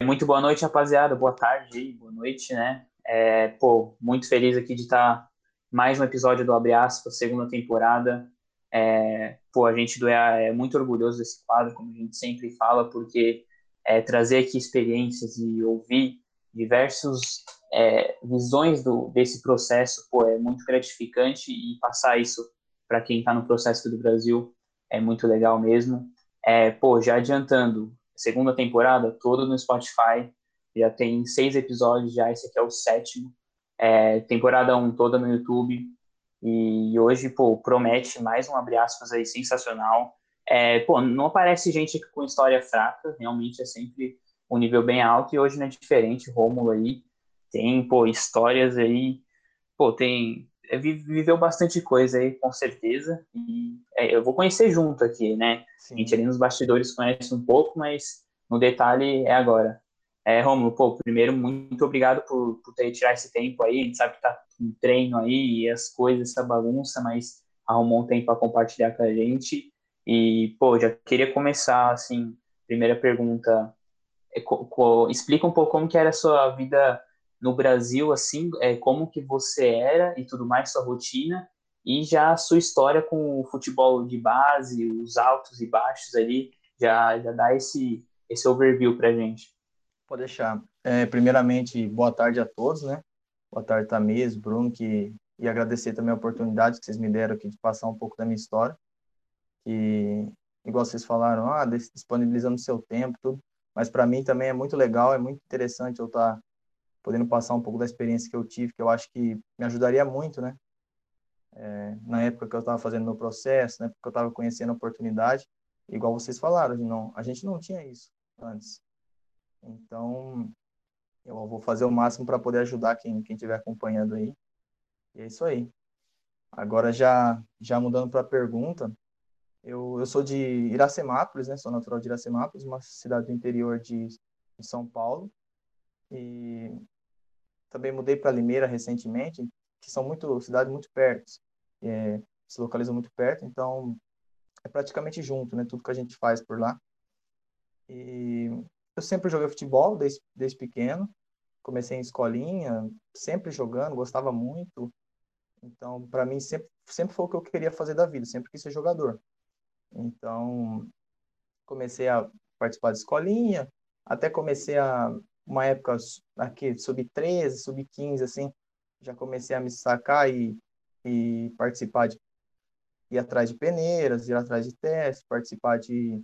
Muito boa noite, rapaziada. Boa tarde, boa noite, né? É, pô, muito feliz aqui de estar mais um episódio do Abre Aspas, segunda temporada. É, pô, a gente do EA é muito orgulhoso desse quadro, como a gente sempre fala, porque é, trazer aqui experiências e ouvir diversas é, visões do, desse processo, pô, é muito gratificante e passar isso para quem está no processo do Brasil é muito legal mesmo. É, pô, já adiantando, segunda temporada, todo no Spotify. Já tem seis episódios já, esse aqui é o sétimo. É, temporada 1 um, toda no YouTube. E hoje, pô, promete mais um abre aspas aí sensacional. É, pô, não aparece gente com história fraca, realmente é sempre um nível bem alto. E hoje não é diferente, Rômulo aí tem, pô, histórias aí, pô, tem viveu bastante coisa aí, com certeza. E é, eu vou conhecer junto aqui, né? Sim. A gente ali nos bastidores conhece um pouco, mas no detalhe é agora. É, Romulo, pô, primeiro, muito obrigado por, por ter tirado esse tempo aí. A gente sabe que tá um treino aí e as coisas, essa bagunça, mas arrumou um tempo para compartilhar com a gente. E, pô, já queria começar, assim, primeira pergunta. É, co, co, explica um pouco como que era a sua vida no Brasil, assim, é, como que você era e tudo mais, sua rotina, e já a sua história com o futebol de base, os altos e baixos ali, já, já dá esse, esse overview pra gente. Pode deixar. É, primeiramente, boa tarde a todos, né? Boa tarde, Tamires, Bruno, que, e agradecer também a oportunidade que vocês me deram aqui de passar um pouco da minha história, que, igual vocês falaram, ah, disponibilizando seu tempo, tudo, mas para mim também é muito legal, é muito interessante eu estar tá podendo passar um pouco da experiência que eu tive, que eu acho que me ajudaria muito, né? É, na época que eu estava fazendo meu processo, na época que eu estava conhecendo a oportunidade, igual vocês falaram, não, a gente não tinha isso antes. Então, eu vou fazer o máximo para poder ajudar quem quem estiver acompanhando aí. E é isso aí. Agora já já mudando para a pergunta, eu, eu sou de Iracemápolis, né? Sou natural de Iracemápolis, uma cidade do interior de, de São Paulo. E também mudei para Limeira recentemente, que são muito cidades muito perto, é, se localizam muito perto, então é praticamente junto, né? Tudo que a gente faz por lá. E eu sempre joguei futebol desde, desde pequeno. Comecei em escolinha, sempre jogando, gostava muito. Então, para mim sempre sempre foi o que eu queria fazer da vida, sempre quis ser jogador. Então, comecei a participar de escolinha, até comecei a uma época aqui, sub-13, sub-15, assim, já comecei a me sacar e, e participar de ir atrás de peneiras, ir atrás de testes, participar de,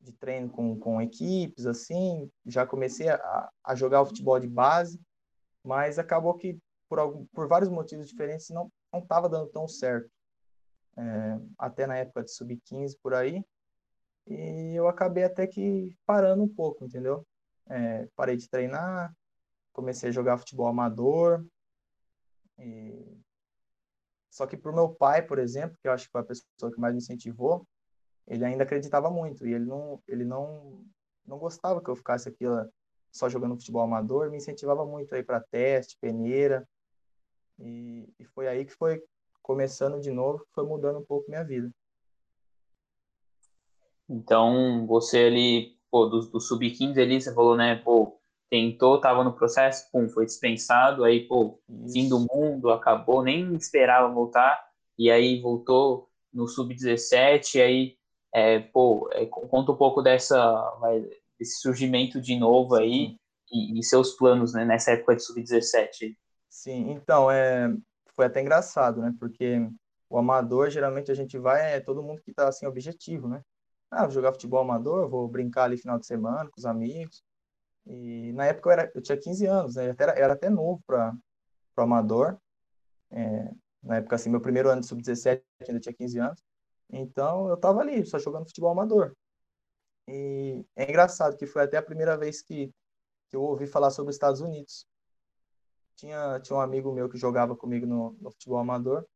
de treino com, com equipes, assim, já comecei a, a jogar o futebol de base, mas acabou que, por, algum, por vários motivos diferentes, não não estava dando tão certo. É, até na época de sub-15, por aí, e eu acabei até que parando um pouco, entendeu? É, parei de treinar, comecei a jogar futebol amador. E... Só que para o meu pai, por exemplo, que eu acho que foi a pessoa que mais me incentivou, ele ainda acreditava muito e ele não, ele não, não gostava que eu ficasse aqui só jogando futebol amador, me incentivava muito aí para teste, peneira. E, e foi aí que foi começando de novo, foi mudando um pouco minha vida. Então, você ali pô, do, do sub-15 ali, você falou, né, pô, tentou, tava no processo, pum, foi dispensado, aí, pô, Isso. fim do mundo, acabou, nem esperava voltar, e aí voltou no sub-17, aí, é, pô, é, conta um pouco dessa, vai, desse surgimento de novo aí, e, e, seus planos, né, nessa época de sub-17. Sim, então, é, foi até engraçado, né, porque o amador, geralmente, a gente vai, é todo mundo que tá, assim, objetivo, né, ah, vou jogar futebol amador, vou brincar ali final de semana com os amigos. E na época eu, era, eu tinha 15 anos, né? Eu era, era até novo para o amador. É, na época, assim, meu primeiro ano de sub-17 ainda tinha 15 anos. Então eu estava ali, só jogando futebol amador. E é engraçado que foi até a primeira vez que, que eu ouvi falar sobre os Estados Unidos. Tinha, tinha um amigo meu que jogava comigo no, no futebol amador.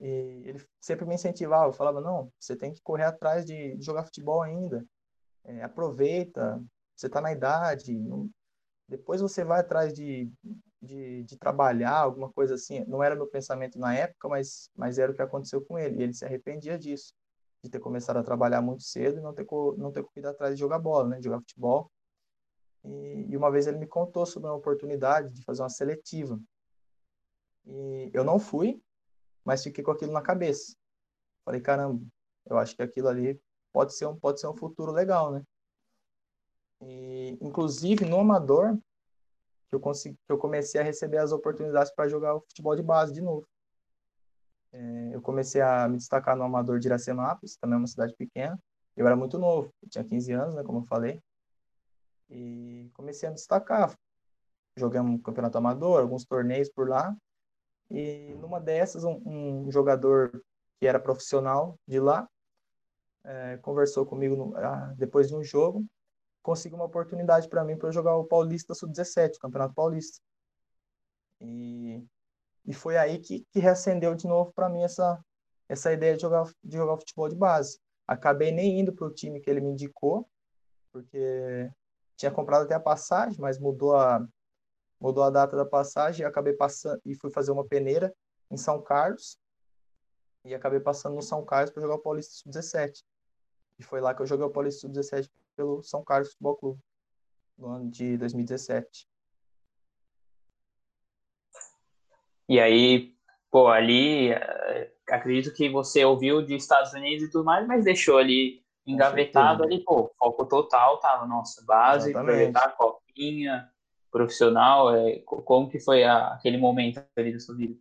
E ele sempre me incentivava, falava, não, você tem que correr atrás de, jogar futebol ainda, é, aproveita, você está na idade, não... depois você vai atrás de, de, de, trabalhar, alguma coisa assim. Não era meu pensamento na época, mas, mas era o que aconteceu com ele, e ele se arrependia disso, de ter começado a trabalhar muito cedo e não ter, não ter corrido atrás de jogar bola, né, de jogar futebol. E, e uma vez ele me contou sobre uma oportunidade de fazer uma seletiva. E eu não fui, mas fiquei com aquilo na cabeça. Falei, caramba, eu acho que aquilo ali pode ser um, pode ser um futuro legal, né? E, inclusive, no Amador, que eu, consegui, que eu comecei a receber as oportunidades para jogar o futebol de base de novo. É, eu comecei a me destacar no Amador de Iracemápolis, também é uma cidade pequena. Eu era muito novo, tinha 15 anos, né, como eu falei. E comecei a me destacar. Jogamos um campeonato amador, alguns torneios por lá. E numa dessas, um, um jogador que era profissional de lá é, conversou comigo no, ah, depois de um jogo, conseguiu uma oportunidade para mim para jogar o Paulista Sub-17, o Campeonato Paulista. E, e foi aí que, que reacendeu de novo para mim essa, essa ideia de jogar, de jogar futebol de base. Acabei nem indo para o time que ele me indicou, porque tinha comprado até a passagem, mas mudou a, mudou a data da passagem e acabei passando e fui fazer uma peneira em São Carlos e acabei passando no São Carlos para jogar o Paulista Sub-17. E foi lá que eu joguei o Paulista Sub-17 pelo São Carlos Futebol Clube no ano de 2017. E aí, pô, ali eh, acredito que você ouviu de Estados Unidos e tudo mais, mas deixou ali engavetado ali, pô, foco total, tava nossa base, projetar a copinha, profissional, é, como que foi a, aquele momento ali da sua vida?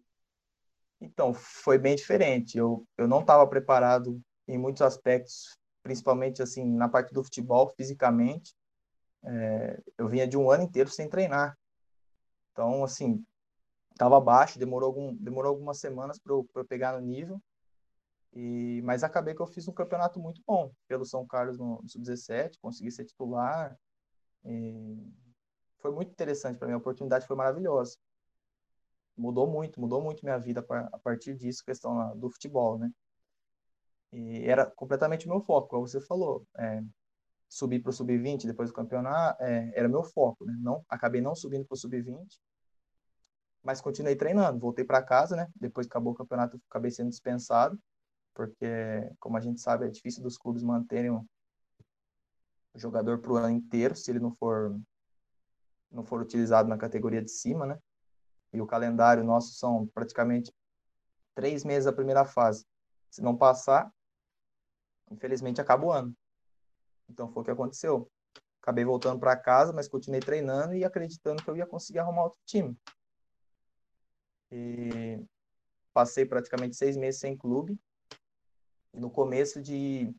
Então, foi bem diferente. Eu, eu não estava preparado em muitos aspectos, principalmente assim na parte do futebol, fisicamente. É, eu vinha de um ano inteiro sem treinar. Então, assim, estava baixo, demorou, algum, demorou algumas semanas para eu, pegar no nível. E, mas acabei que eu fiz um campeonato muito bom pelo São Carlos no, no Sub-17, consegui ser titular. E foi muito interessante para mim, a oportunidade foi maravilhosa. Mudou muito, mudou muito minha vida a partir disso, questão do futebol, né? E era completamente o meu foco, como você falou. É, subir para o sub-20 depois do campeonato é, era meu foco, né? Não, acabei não subindo para o sub-20, mas continuei treinando. Voltei para casa, né? Depois que acabou o campeonato, acabei sendo dispensado, porque, como a gente sabe, é difícil dos clubes manterem o jogador para o ano inteiro, se ele não for não for utilizado na categoria de cima, né? E o calendário nosso são praticamente três meses a primeira fase. Se não passar, infelizmente acaba o ano. Então foi o que aconteceu. Acabei voltando para casa, mas continuei treinando e acreditando que eu ia conseguir arrumar outro time. E passei praticamente seis meses sem clube. E no começo de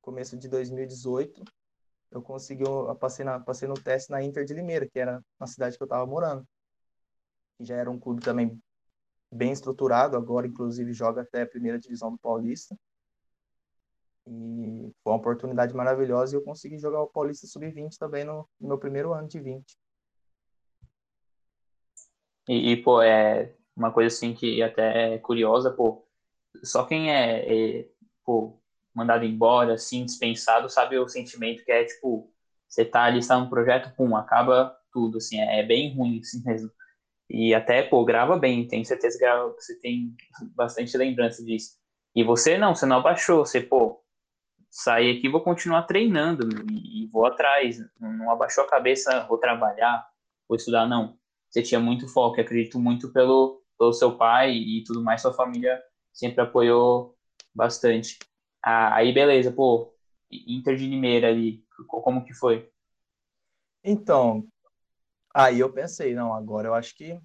começo de 2018 eu consegui, eu passei, na, passei no teste na Inter de Limeira, que era na cidade que eu estava morando. E já era um clube também bem estruturado, agora inclusive joga até a primeira divisão do Paulista. E foi uma oportunidade maravilhosa e eu consegui jogar o Paulista Sub-20 também no, no, meu primeiro ano de 20. E, e, pô, é uma coisa assim que até é curiosa, pô, só quem é, é pô, mandado embora, assim, dispensado, sabe o sentimento que é, tipo, você tá ali, está num projeto, pum, acaba tudo, assim, é, é bem ruim, assim mesmo. E até, pô, grava bem, tenho certeza que você tem bastante lembrança disso. E você não, você não abaixou, você, pô, saí aqui, vou continuar treinando e, e vou atrás, não, não, abaixou a cabeça, vou trabalhar, vou estudar, não. Você tinha muito foco, acredito muito pelo, pelo seu pai e tudo mais, sua família sempre apoiou bastante. Ah, aí beleza, pô, Inter de Limeira ali, como que foi? Então, aí eu pensei, não, agora eu acho que,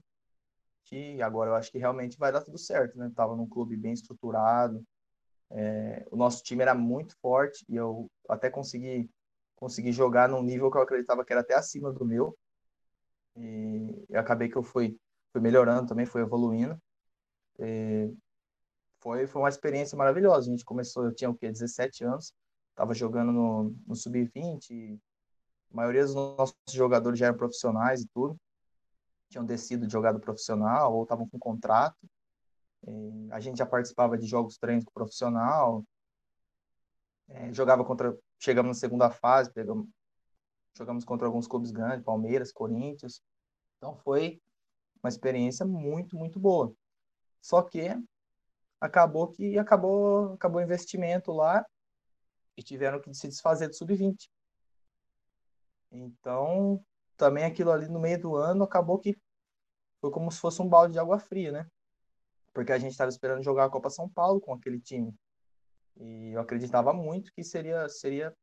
que agora eu acho que realmente vai dar tudo certo, né? Tava num clube bem estruturado, é, o nosso time era muito forte e eu até consegui consegui jogar num nível que eu acreditava que era até acima do meu e, acabei que eu fui fui melhorando também, fui evoluindo. E, foi, foi uma experiência maravilhosa. A gente começou, eu tinha o quê? 17 anos, estava jogando no, no Sub-20, a maioria dos nossos jogadores já eram profissionais e tudo, tinham descido de jogado profissional ou estavam com contrato. E a gente já participava de jogos treinos com profissional, é, jogava contra, chegamos na segunda fase, pegamos, jogamos contra alguns clubes grandes, Palmeiras, Corinthians. Então foi uma experiência muito, muito boa. Só que acabou que acabou, acabou o investimento lá e tiveram que se desfazer do sub-20. Então, também aquilo ali no meio do ano acabou que foi como se fosse um balde de água fria, né? Porque a gente estava esperando jogar a Copa São Paulo com aquele time. E eu acreditava muito que seria seria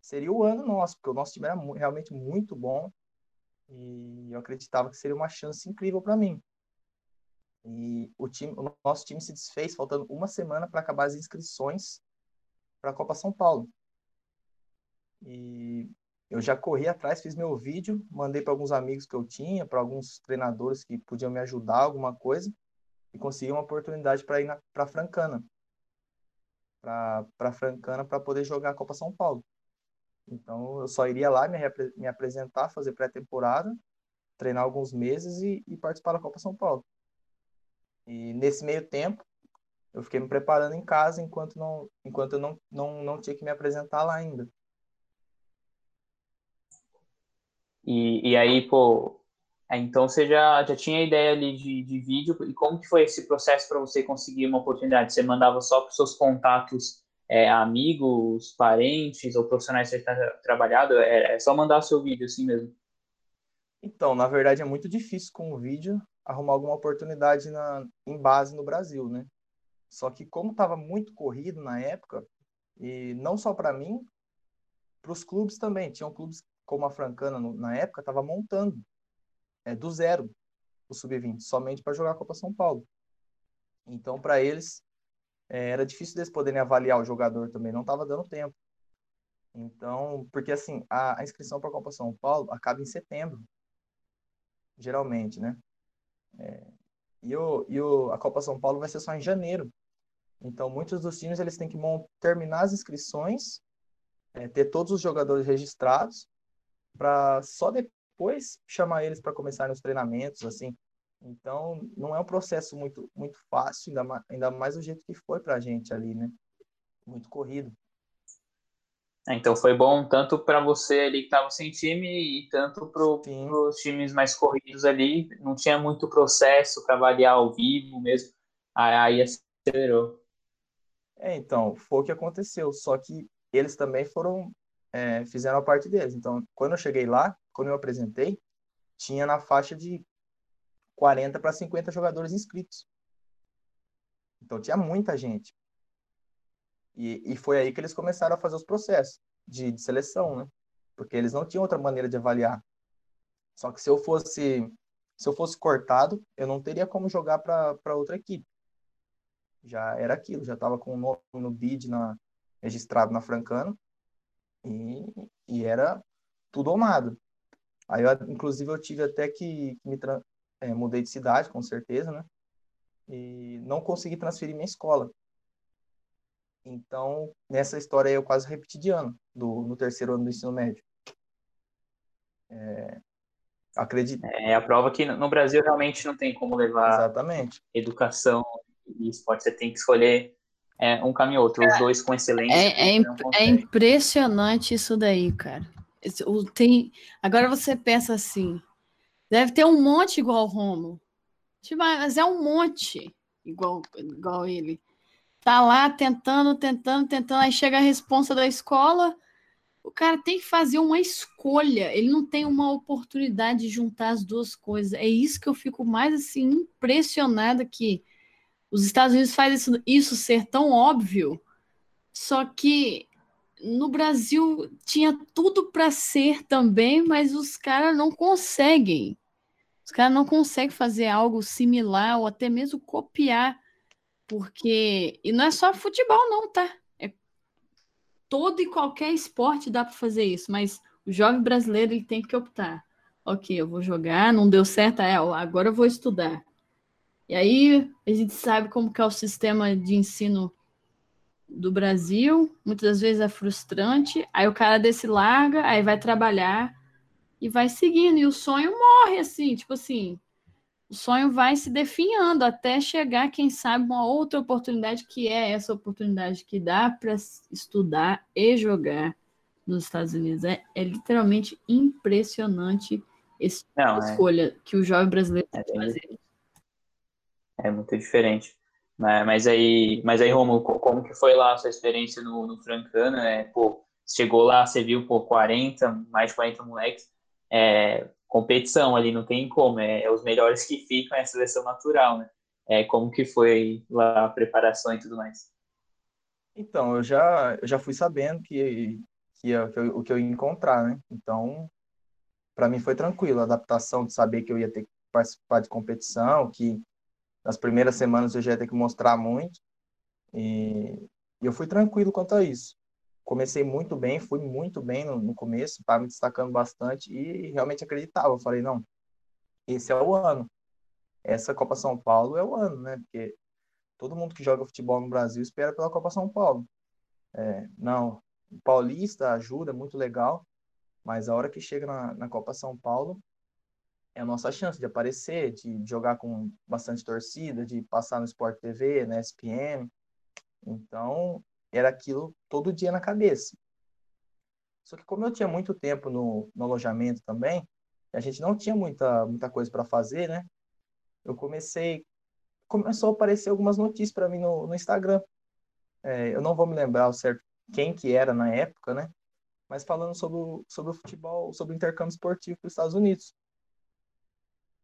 seria o ano nosso, porque o nosso time era realmente muito bom e eu acreditava que seria uma chance incrível para mim. E o time, o nosso time se desfez faltando uma semana para acabar as inscrições para a Copa São Paulo. E eu já corri atrás, fiz meu vídeo, mandei para alguns amigos que eu tinha, para alguns treinadores que podiam me ajudar, alguma coisa, e consegui uma oportunidade para ir para Francana. Para Francana para poder jogar a Copa São Paulo. Então eu só iria lá me, me apresentar, fazer pré-temporada, treinar alguns meses e, e participar da Copa São Paulo. E nesse meio tempo, eu fiquei me preparando em casa enquanto não enquanto eu não, não, não tinha que me apresentar lá ainda. E, e aí, pô, então você já, já tinha ideia ali de, de vídeo, e como que foi esse processo para você conseguir uma oportunidade? Você mandava só para os seus contatos, é, amigos, parentes ou profissionais que você está trabalhado? É, é só mandar seu vídeo assim mesmo? Então, na verdade é muito difícil com o vídeo arrumar alguma oportunidade na, em base no Brasil, né? Só que como estava muito corrido na época, e não só para mim, para os clubes também. Tinham clubes como a Francana, no, na época, estava montando é, do zero o Sub-20, somente para jogar a Copa São Paulo. Então, para eles, é, era difícil eles poderem avaliar o jogador também, não estava dando tempo. Então, porque assim, a, a inscrição para a Copa São Paulo acaba em setembro, geralmente, né? É, e o, e o, a Copa São Paulo vai ser só em janeiro. Então, muitos dos times eles têm que terminar as inscrições, é, ter todos os jogadores registrados, para só depois chamar eles para começarem os treinamentos, assim. Então, não é um processo muito, muito fácil, ainda mais, ainda mais do jeito que foi para a gente ali, né? Muito corrido. É, então foi bom tanto para você ali que estava sem time e tanto para os times mais corridos ali. Não tinha muito processo para avaliar ao vivo mesmo. Aí acelerou. É, então, foi o que aconteceu. Só que eles também foram, é, fizeram a parte deles. Então, quando eu cheguei lá, quando eu apresentei, tinha na faixa de 40 para 50 jogadores inscritos. Então, tinha muita gente. E, e foi aí que eles começaram a fazer os processos de, de seleção, né? Porque eles não tinham outra maneira de avaliar. Só que se eu fosse se eu fosse cortado, eu não teria como jogar para outra equipe. Já era aquilo, já estava com o nome no bid na, registrado na Francana e, e era tudo omado. Aí, eu, inclusive, eu tive até que, que me é, mudei de cidade, com certeza, né? E não consegui transferir minha escola. Então, nessa história eu quase repeti de ano, do, no terceiro ano do ensino médio. É, acredito. É a prova que no Brasil realmente não tem como levar Exatamente. educação e esporte. Você tem que escolher é, um caminho ou outro, os dois com excelência. É, é, é impressionante isso daí, cara. Tem, agora você pensa assim, deve ter um monte igual o Romo. Tipo, mas é um monte igual, igual ele. Tá lá tentando, tentando, tentando, aí chega a responsa da escola, o cara tem que fazer uma escolha, ele não tem uma oportunidade de juntar as duas coisas. É isso que eu fico mais assim impressionada que os Estados Unidos fazem isso, isso ser tão óbvio, só que no Brasil tinha tudo para ser também, mas os caras não conseguem. Os caras não conseguem fazer algo similar ou até mesmo copiar porque. E não é só futebol, não, tá? É todo e qualquer esporte dá para fazer isso, mas o jovem brasileiro ele tem que optar. Ok, eu vou jogar, não deu certo, é, agora eu vou estudar. E aí a gente sabe como que é o sistema de ensino do Brasil, muitas vezes é frustrante, aí o cara desse larga, aí vai trabalhar e vai seguindo, e o sonho morre assim, tipo assim, o sonho vai se definhando até chegar, quem sabe, uma outra oportunidade, que é essa oportunidade que dá para estudar e jogar nos Estados Unidos. É, é literalmente impressionante essa Não, é. escolha é... que o jovem brasileiro é, tem que fazer. É muito diferente. Mas, mas aí, mas aí, Romulo, como que foi lá a sua experiência no, no Francana? É, pô, chegou lá, você viu, por 40, mais de 40 moleques, é, competição ali, não tem como, é, é, os melhores que ficam, é a seleção natural, né? É, como que foi lá a preparação e tudo mais? Então, eu já, eu já fui sabendo que, que, que eu, o que eu ia encontrar, né? Então, para mim foi tranquilo, a adaptação de saber que eu ia ter que participar de competição, que nas primeiras semanas eu já ia ter que mostrar muito, e, e eu fui tranquilo quanto a isso comecei muito bem, fui muito bem no, no começo, estava me destacando bastante e realmente acreditava. Eu falei, não, esse é o ano. Essa Copa São Paulo é o ano, né? Porque todo mundo que joga futebol no Brasil espera pela Copa São Paulo. É, não, o Paulista ajuda, é muito legal, mas a hora que chega na, na Copa São Paulo é a nossa chance de aparecer, de jogar com bastante torcida, de passar no Sport TV, na SPM. Então, era aquilo todo dia na cabeça. Só que como eu tinha muito tempo no, no alojamento também, a gente não tinha muita, muita coisa para fazer, né? Eu comecei, começou a aparecer algumas notícias para mim no, no Instagram. É, eu não vou me lembrar o certo quem que era na época, né? Mas falando sobre o, sobre o futebol, sobre o intercâmbio esportivo para os Estados Unidos.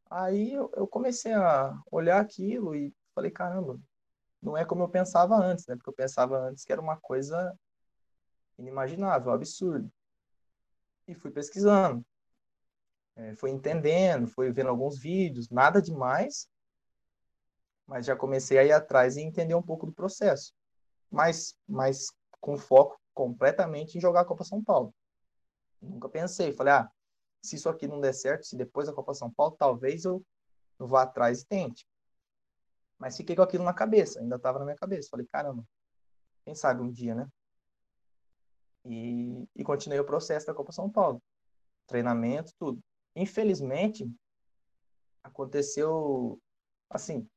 Aí eu, eu comecei a olhar aquilo e falei, caramba, não é como eu pensava antes, né? Porque eu pensava antes que era uma coisa inimaginável, absurdo. E fui pesquisando, é, fui entendendo, fui vendo alguns vídeos, nada demais, mas já comecei a ir atrás e entender um pouco do processo. Mas, mas com foco completamente em jogar a Copa São Paulo. Nunca pensei, falei, ah, se isso aqui não der certo, se depois da Copa São Paulo, talvez eu vá atrás e tente. Mas fiquei com aquilo na cabeça, ainda estava na minha cabeça. Falei, caramba, quem sabe um dia, né? E, e continuei o processo da Copa São Paulo. Treinamento, tudo. Infelizmente, aconteceu, assim,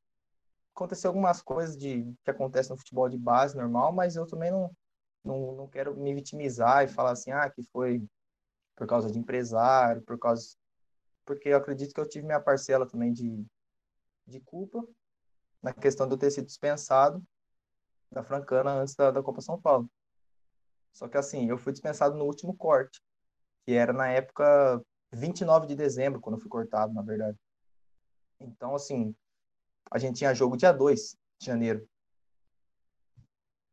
aconteceu algumas coisas de que acontecem no futebol de base normal, mas eu também não, não, não quero me vitimizar e falar assim, ah, que foi por causa de empresário, por causa... Porque eu acredito que eu tive minha parcela também de, de culpa, na questão eu ter sido dispensado da Francana antes da, da Copa São Paulo. Só que assim, eu fui dispensado no último corte, que era na época 29 de dezembro, quando eu fui cortado, na verdade. Então, assim, a gente tinha jogo dia 2 de janeiro.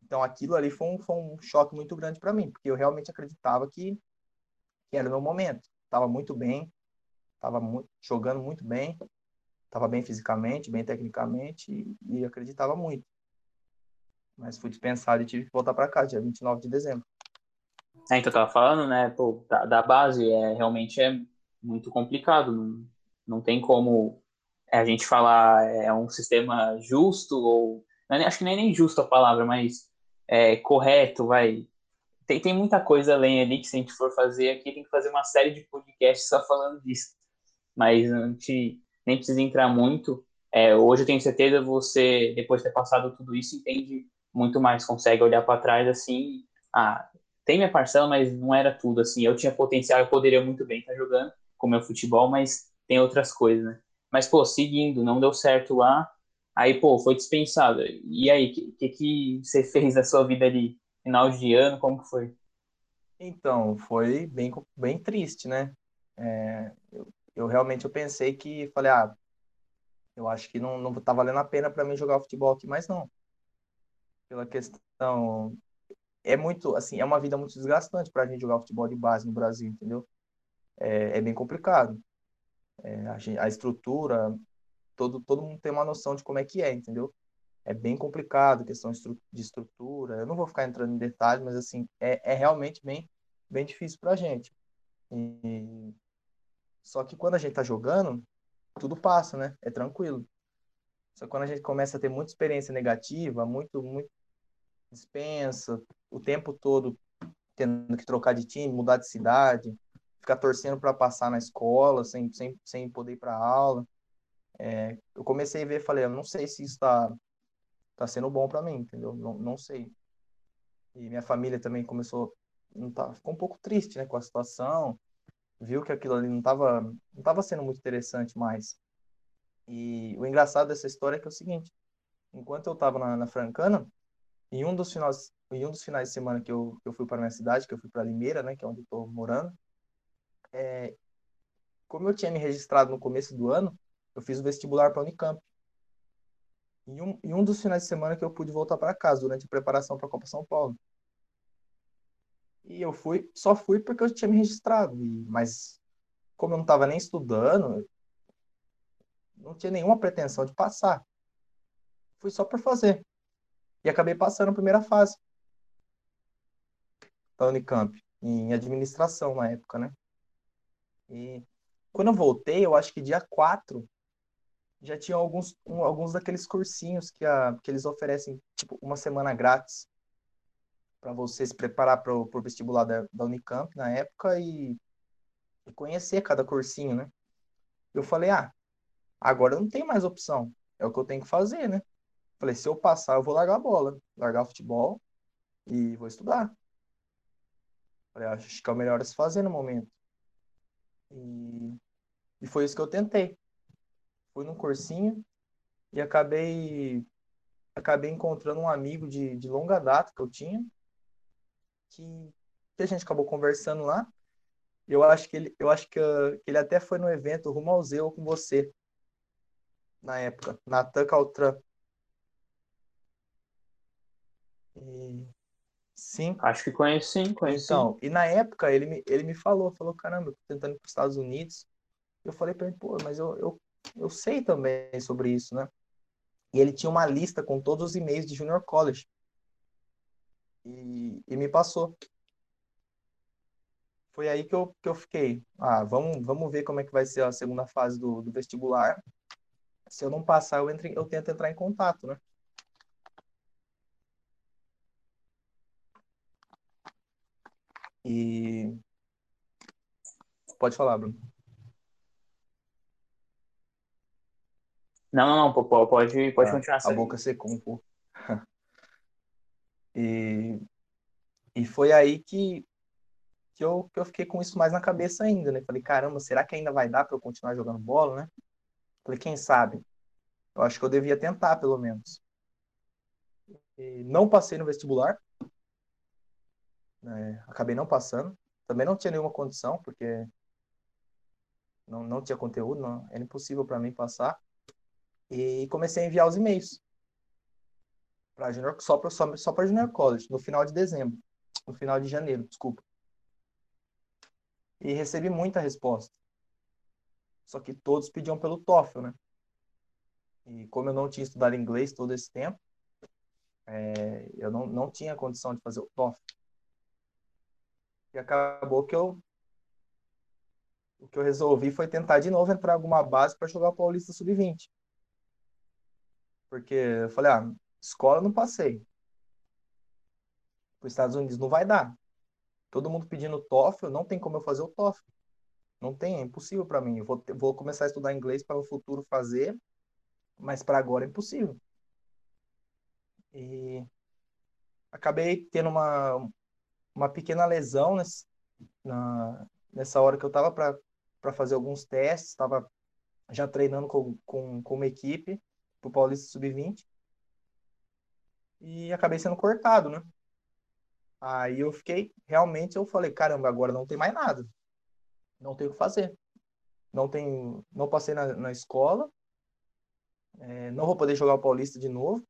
Então, aquilo ali foi um, foi um choque muito grande para mim, porque eu realmente acreditava que, que era o meu momento. Estava muito bem, estava jogando muito bem, estava bem fisicamente, bem tecnicamente e, e, acreditava muito. Mas fui dispensado e tive que voltar para casa, dia 29 de dezembro. É, então eu tava falando, né, pô, da, da, base, é, realmente é muito complicado, não, não tem como é, a gente falar é um sistema justo, ou, é acho que nem é nem justo a palavra, mas é, correto, vai, tem, tem muita coisa além ali que se a gente for fazer aqui, tem que fazer uma série de podcasts só falando disso. Mas a gente nem precisa entrar muito. É, hoje eu tenho certeza você, depois de ter passado tudo isso, entende muito mais, consegue olhar para trás assim, ah, tem minha parcela, mas não era tudo assim. Eu tinha potencial, eu poderia muito bem estar jogando com meu futebol, mas tem outras coisas, né? Mas pô, seguindo, não deu certo lá, aí pô, foi dispensado. E aí, o que, que, que você fez da sua vida ali, final de ano, como que foi? Então, foi bem, bem triste, né? É, eu realmente eu pensei que falei, ah, eu acho que não, não tá valendo a pena para mim jogar futebol aqui, mas não. Pela questão é muito, assim, é uma vida muito desgastante para a gente jogar futebol de base no Brasil, entendeu? É, é bem complicado. É, a, gente, a, estrutura, todo, todo mundo tem uma noção de como é que é, entendeu? É bem complicado, questão de estrutura. Eu não vou ficar entrando em detalhes, mas, assim, é, é realmente bem, bem difícil para a gente. E, só que quando a gente tá jogando, tudo passa, né? É tranquilo. Só que quando a gente começa a ter muita experiência negativa, muito, muito dispensa, o tempo todo tendo que trocar de time, mudar de cidade, ficar torcendo para passar na escola, sem, sem, sem poder ir para aula. É, eu comecei a ver, falei, eu não sei se isso está tá sendo bom para mim, entendeu? Não, não sei. E minha família também começou, não tá, ficou um pouco triste, né, com a situação viu que aquilo ali não estava não tava sendo muito interessante mais. E o engraçado dessa história é que é o seguinte, enquanto eu estava na, na Francana, em um dos finais, em um dos finais de semana que eu, que eu fui para minha cidade, que eu fui para Limeira, né, que é onde estou morando, é, como eu tinha me registrado no começo do ano, eu fiz o vestibular para Unicamp. Em um, em um dos finais de semana que eu pude voltar para casa, durante a preparação para a Copa São Paulo. E eu fui, só fui porque eu tinha me registrado. Mas, como eu não estava nem estudando, não tinha nenhuma pretensão de passar. Fui só por fazer. E acabei passando a primeira fase da Unicamp, em administração na época, né? E quando eu voltei, eu acho que dia 4, já tinha alguns, um, alguns daqueles cursinhos que, a, que eles oferecem, tipo, uma semana grátis para você se preparar para o vestibular da, da, Unicamp na época e, e, conhecer cada cursinho, né? Eu falei, ah, agora eu não tenho mais opção, é o que eu tenho que fazer, né? Falei, se eu passar, eu vou largar a bola, largar o futebol e vou estudar. Falei, acho que é o melhor a se fazer no momento. E, e foi isso que eu tentei. Fui num cursinho e acabei acabei encontrando um amigo de, de longa data que eu tinha, que, que a gente acabou conversando lá. Eu acho que ele, eu acho que, uh, ele até foi no evento Rumo ao Zeu com você, na época, Natan Caltran. E Sim. Acho que conheço sim, conheço Então, sim. e na época ele me, ele me falou, falou, caramba, eu tô tentando ir para os Estados Unidos. Eu falei para ele, pô, mas eu, eu, eu sei também sobre isso, né? E ele tinha uma lista com todos os e-mails de Junior College. E, e me passou. Foi aí que eu, que eu fiquei. Ah, vamos, vamos ver como é que vai ser a segunda fase do, do vestibular. Se eu não passar, eu, entro, eu tento entrar em contato, né? E pode falar, Bruno. Não, não, não, pode, pode ah, continuar. A boca secou um pouco. E, e foi aí que, que, eu, que eu fiquei com isso mais na cabeça ainda, né? Falei, caramba, será que ainda vai dar para eu continuar jogando bola, né? Falei, quem sabe? Eu acho que eu devia tentar, pelo menos. E não passei no vestibular, é, acabei não passando. Também não tinha nenhuma condição, porque não, não tinha conteúdo, não, era impossível para mim passar. E comecei a enviar os e-mails para junior, só para só, só para Junior College, no final de dezembro, no final de janeiro, desculpa. E recebi muita resposta. Só que todos pediam pelo TOEFL, né? E como eu não tinha estudado inglês todo esse tempo, é, eu não, não tinha condição de fazer o TOEFL. E acabou que eu o que eu resolvi foi tentar de novo entrar em alguma base para jogar Paulista Sub-20. Porque eu falei, ah, escola não passei. Para os Estados Unidos não vai dar. Todo mundo pedindo TOEFL, não tem como eu fazer o TOEFL. Não tem, é impossível para mim. Eu vou, vou começar a estudar inglês para o futuro fazer, mas para agora é impossível. E acabei tendo uma, uma pequena lesão nesse, na, nessa hora que eu estava para fazer alguns testes, estava já treinando com, com, com uma equipe para o Paulista Sub-20 e acabei sendo cortado, né? Aí eu fiquei, realmente eu falei, caramba, agora não tem mais nada. Não tenho o que fazer. Não tem, não passei na, na escola. É, não vou poder jogar o Paulista de novo.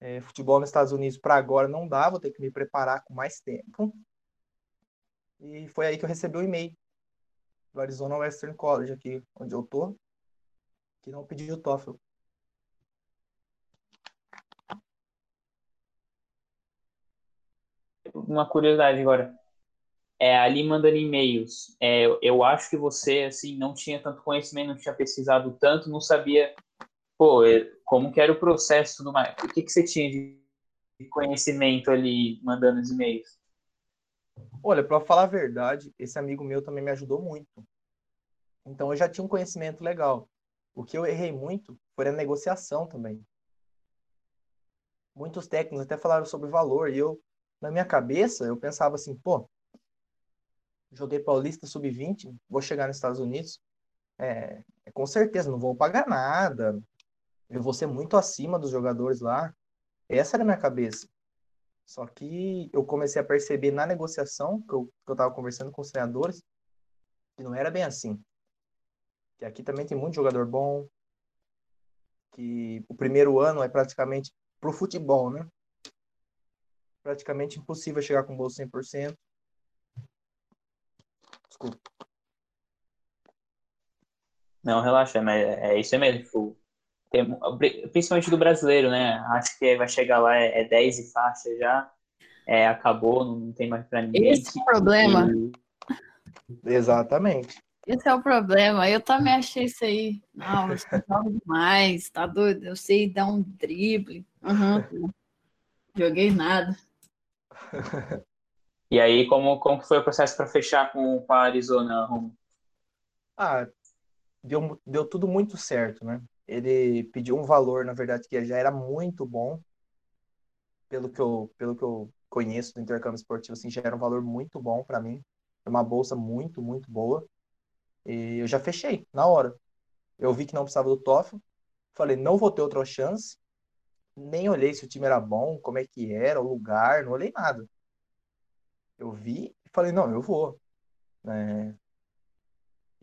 É, futebol nos Estados Unidos para agora não dá, vou ter que me preparar com mais tempo. E foi aí que eu recebi o um e-mail do Arizona Western College, aqui onde eu tô, que não pediu o TOEFL. Uma curiosidade agora. É, ali mandando e-mails, é, eu acho que você assim não tinha tanto conhecimento, não tinha pesquisado tanto, não sabia pô, é, como que era o processo tudo mais? O que, que você tinha de conhecimento ali mandando os e-mails? Olha, para falar a verdade, esse amigo meu também me ajudou muito. Então eu já tinha um conhecimento legal. O que eu errei muito foi a negociação também. Muitos técnicos até falaram sobre valor e eu, na minha cabeça, eu pensava assim, pô, joguei Paulista Sub-20, vou chegar nos Estados Unidos, é, com certeza não vou pagar nada, eu vou ser muito acima dos jogadores lá. Essa era a minha cabeça. Só que eu comecei a perceber na negociação, que eu, que eu tava conversando com os treinadores, que não era bem assim. Que aqui também tem muito jogador bom, que o primeiro ano é praticamente pro futebol, né? Praticamente impossível chegar com o bolso 100%. Desculpa. Não, relaxa, mas é isso mesmo. Tipo, tem, principalmente do brasileiro, né? Acho que vai chegar lá, é, é 10 e faixa já. É, acabou, não tem mais pra ninguém. Esse é o problema. E... Exatamente. Esse é o problema. Eu também achei isso aí. Não, você joga demais, tá doido? Eu sei dar um drible. Uhum. Joguei nada. E aí, como, como foi o processo para fechar com, a Arizona? Ah, deu, deu tudo muito certo, né? Ele pediu um valor, na verdade, que já era muito bom, pelo que eu, pelo que eu conheço do intercâmbio esportivo, assim, já era um valor muito bom para mim. Uma bolsa muito, muito boa. E eu já fechei, na hora. Eu vi que não precisava do TOEFL, falei, não vou ter outra chance. Nem olhei se o time era bom, como é que era, o lugar, não olhei nada. Eu vi e falei, não, eu vou. É,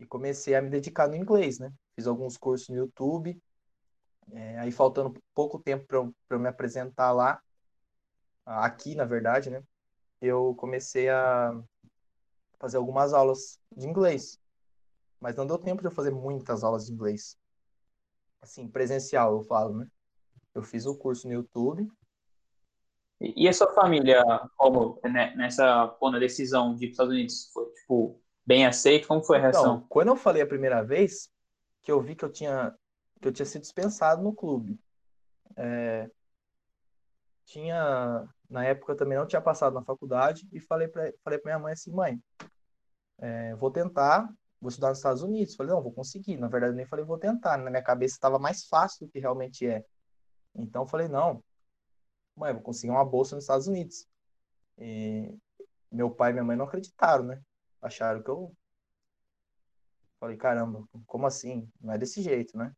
e comecei a me dedicar no inglês, né? Fiz alguns cursos no YouTube. É, aí faltando pouco tempo para eu, eu me apresentar lá, aqui na verdade, né? Eu comecei a fazer algumas aulas de inglês. Mas não deu tempo de eu fazer muitas aulas de inglês. Assim, presencial, eu falo, né? Eu fiz o curso no YouTube. E a sua família, como né, nessa na decisão de ir para os Estados Unidos, foi tipo bem aceito? Como foi a então, reação? Então, quando eu falei a primeira vez, que eu vi que eu tinha, que eu tinha sido dispensado no clube. É, tinha, na época eu também não tinha passado na faculdade e falei para falei pra minha mãe assim, mãe, é, vou tentar, vou estudar nos Estados Unidos. Falei, não, vou conseguir. Na verdade, eu nem falei, vou tentar. Na minha cabeça estava mais fácil do que realmente é. Então, falei, não, mãe, vou conseguir uma bolsa nos Estados Unidos. E meu pai e minha mãe não acreditaram, né? acharam que eu. Falei, caramba, como assim? Não é desse jeito, né?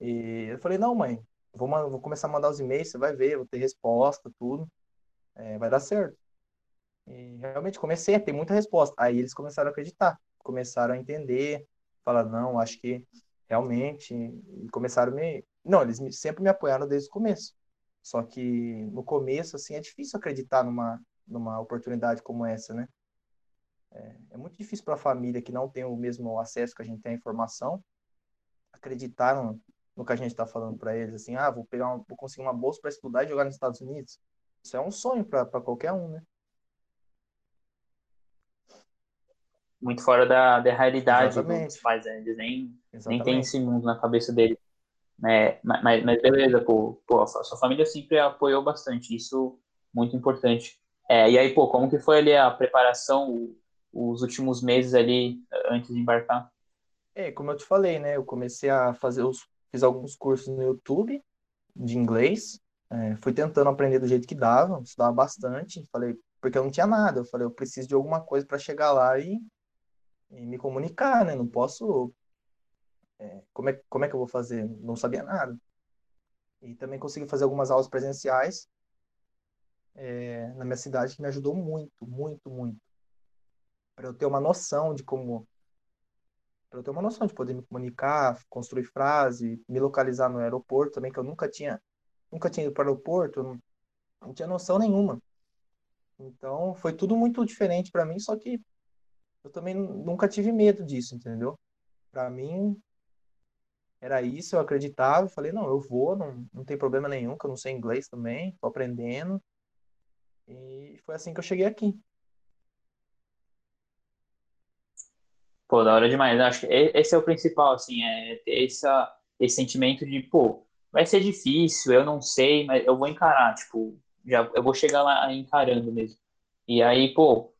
E eu falei, não, mãe, vou, vou começar a mandar os e-mails, você vai ver, vou ter resposta, tudo. É, vai dar certo. E realmente comecei a ter muita resposta. Aí eles começaram a acreditar, começaram a entender, falar, não, acho que realmente. E começaram a me. Não, eles me, sempre me apoiaram desde o começo. Só que no começo, assim, é difícil acreditar numa, numa oportunidade como essa, né? É, é muito difícil para a família que não tem o mesmo acesso que a gente tem à informação acreditar no, no que a gente está falando para eles, assim, ah, vou pegar, uma, vou conseguir uma bolsa para estudar e jogar nos Estados Unidos. Isso é um sonho para qualquer um, né? Muito fora da, da realidade Exatamente. dos pais, né? eles nem, nem têm esse mundo na cabeça deles. É, mas, mas beleza, pô, pô, a sua família sempre apoiou bastante, isso muito importante. É, e aí, pô, como que foi ali a preparação, os últimos meses ali antes de embarcar? É, como eu te falei, né? Eu comecei a fazer os. Fiz alguns cursos no YouTube de inglês. É, fui tentando aprender do jeito que dava, estudava bastante. Falei, porque eu não tinha nada. Eu falei, eu preciso de alguma coisa para chegar lá e, e, me comunicar, né? Não posso. É, como, é, como é que eu vou fazer? Não sabia nada. E também consegui fazer algumas aulas presenciais é, na minha cidade que me ajudou muito, muito, muito para eu ter uma noção de como para eu ter uma noção de poder me comunicar, construir frase, me localizar no aeroporto também que eu nunca tinha nunca tinha ido para o aeroporto, não, não tinha noção nenhuma. Então, foi tudo muito diferente para mim, só que eu também nunca tive medo disso, entendeu? Para mim era isso, eu acreditava, falei, não, eu vou, não, não tem problema nenhum, que eu não sei inglês também, tô aprendendo. E foi assim que eu cheguei aqui. Pô, da hora demais. Acho que esse é o principal, assim, é ter essa, esse sentimento de, pô, vai ser difícil, eu não sei, mas eu vou encarar, tipo, já, eu vou chegar lá encarando mesmo. E aí, pô,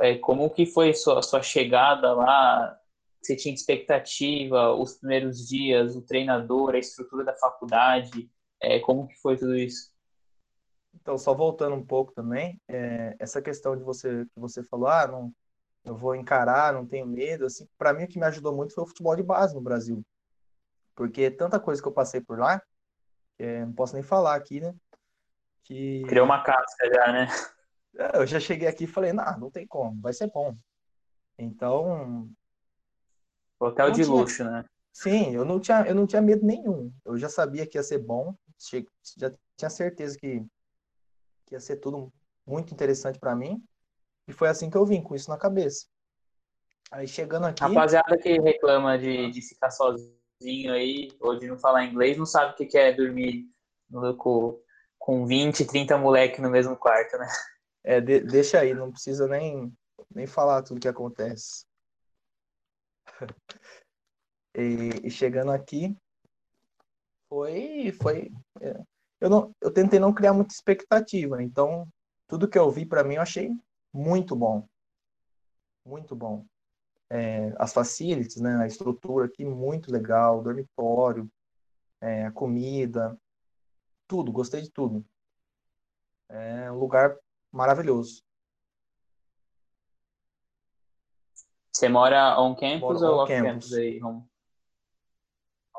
é, como que foi sua, sua chegada lá? Você tinha expectativa, os primeiros dias, o treinador, a estrutura da faculdade, é, como que foi tudo isso? Então, só voltando um pouco também, é, essa questão de você que você falou, ah, não, eu vou encarar, não tenho medo, assim, para mim o que me ajudou muito foi o futebol de base no Brasil. Porque tanta coisa que eu passei por lá, é, não posso nem falar aqui, né? Que... Criou uma casca já, né? É, eu já cheguei aqui e falei, não, não tem como, vai ser bom. Então. Hotel de tinha... luxo, né? Sim, eu não, tinha, eu não tinha medo nenhum. Eu já sabia que ia ser bom, já tinha certeza que, que ia ser tudo muito interessante para mim. E foi assim que eu vim, com isso na cabeça. Aí chegando aqui. Rapaziada que reclama de, de ficar sozinho aí, ou de não falar inglês, não sabe o que é dormir no, com, com 20, 30 moleque no mesmo quarto, né? É, de, deixa aí, não precisa nem, nem falar tudo que acontece. e, e, chegando aqui, foi. foi é, eu, não, eu tentei não criar muita expectativa, então tudo que eu vi para mim eu achei muito bom. Muito bom. É, as facilities, né, a estrutura aqui muito legal, o dormitório, é, a comida, tudo, gostei de tudo. É um lugar maravilhoso. Você mora on campus ou off campus, campus aí? On,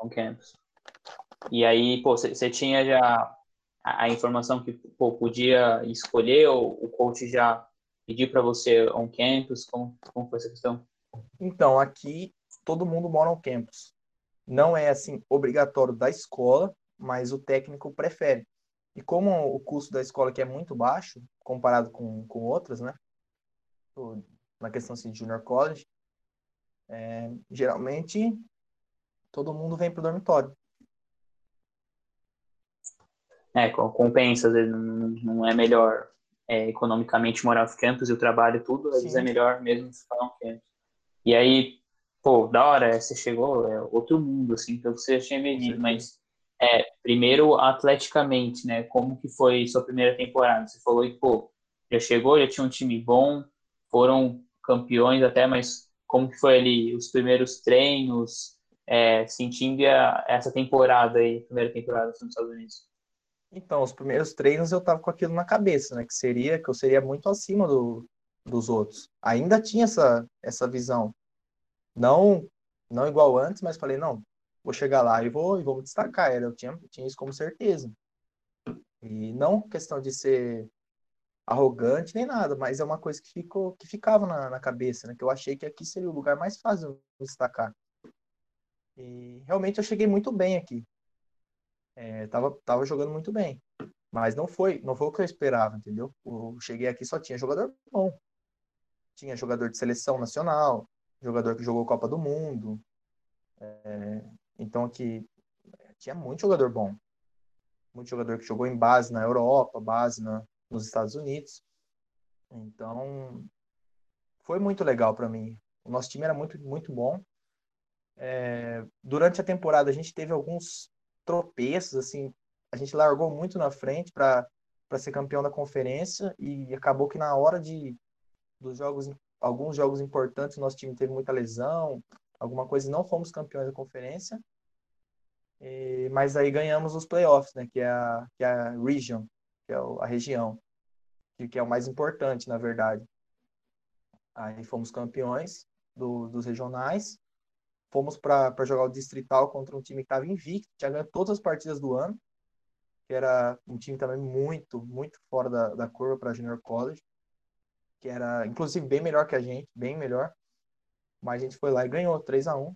on campus. E aí, pô, você tinha já a, a, informação que pô, podia escolher ou o coach já pediu para você on campus? Como, como foi essa questão? Então, aqui todo mundo mora on campus. Não é assim obrigatório da escola, mas o técnico prefere. E como o custo da escola aqui é muito baixo, comparado com, com outras, né? Na questão assim, de junior college, é, geralmente todo mundo vem para o dormitório. É, compensa, às vezes não é melhor é, economicamente morar no campus e o trabalho tudo, às Sim. vezes é melhor mesmo ficar no campus. E aí, pô, da hora, você chegou, é outro mundo, assim, que você já tinha medido, mas é, primeiro, atleticamente, né? Como que foi sua primeira temporada? Você falou que, pô, já chegou, já tinha um time bom, foram campeões até, mas como que foi ali os primeiros treinos, é, sentindo a, essa temporada aí, primeira temporada nos Estados Unidos? Então, os primeiros treinos eu tava com aquilo na cabeça, né? Que seria, que eu seria muito acima do, dos outros. Ainda tinha essa, essa visão. Não, não igual antes, mas falei, não, vou chegar lá e vou, e vou me destacar. Era, eu tinha, tinha isso como certeza. E não questão de ser arrogante nem nada, mas é uma coisa que ficou que ficava na, na cabeça, né? Que eu achei que aqui seria o lugar mais fácil de destacar. E realmente eu cheguei muito bem aqui. É, tava, tava jogando muito bem. Mas não foi, não foi o que eu esperava, entendeu? Eu cheguei aqui só tinha jogador bom. Tinha jogador de seleção nacional, jogador que jogou Copa do Mundo, é, então aqui tinha muito jogador bom. Muito jogador que jogou em base na Europa, base na, nos Estados Unidos. Então foi muito legal para mim. O nosso time era muito, muito bom. É, durante a temporada a gente teve alguns tropeços, assim, a gente largou muito na frente para ser campeão da conferência e acabou que na hora de dos jogos, alguns jogos importantes, nosso time teve muita lesão, alguma coisa, não fomos campeões da conferência. E, mas aí ganhamos os playoffs, né? Que é a, que é a region, que é a região, que, que é o mais importante, na verdade. Aí fomos campeões do, dos regionais. Fomos para jogar o distrital contra um time que estava invicto, tinha ganho todas as partidas do ano, que era um time também muito, muito fora da, da curva para Junior College, que era inclusive bem melhor que a gente, bem melhor. Mas a gente foi lá e ganhou 3 a 1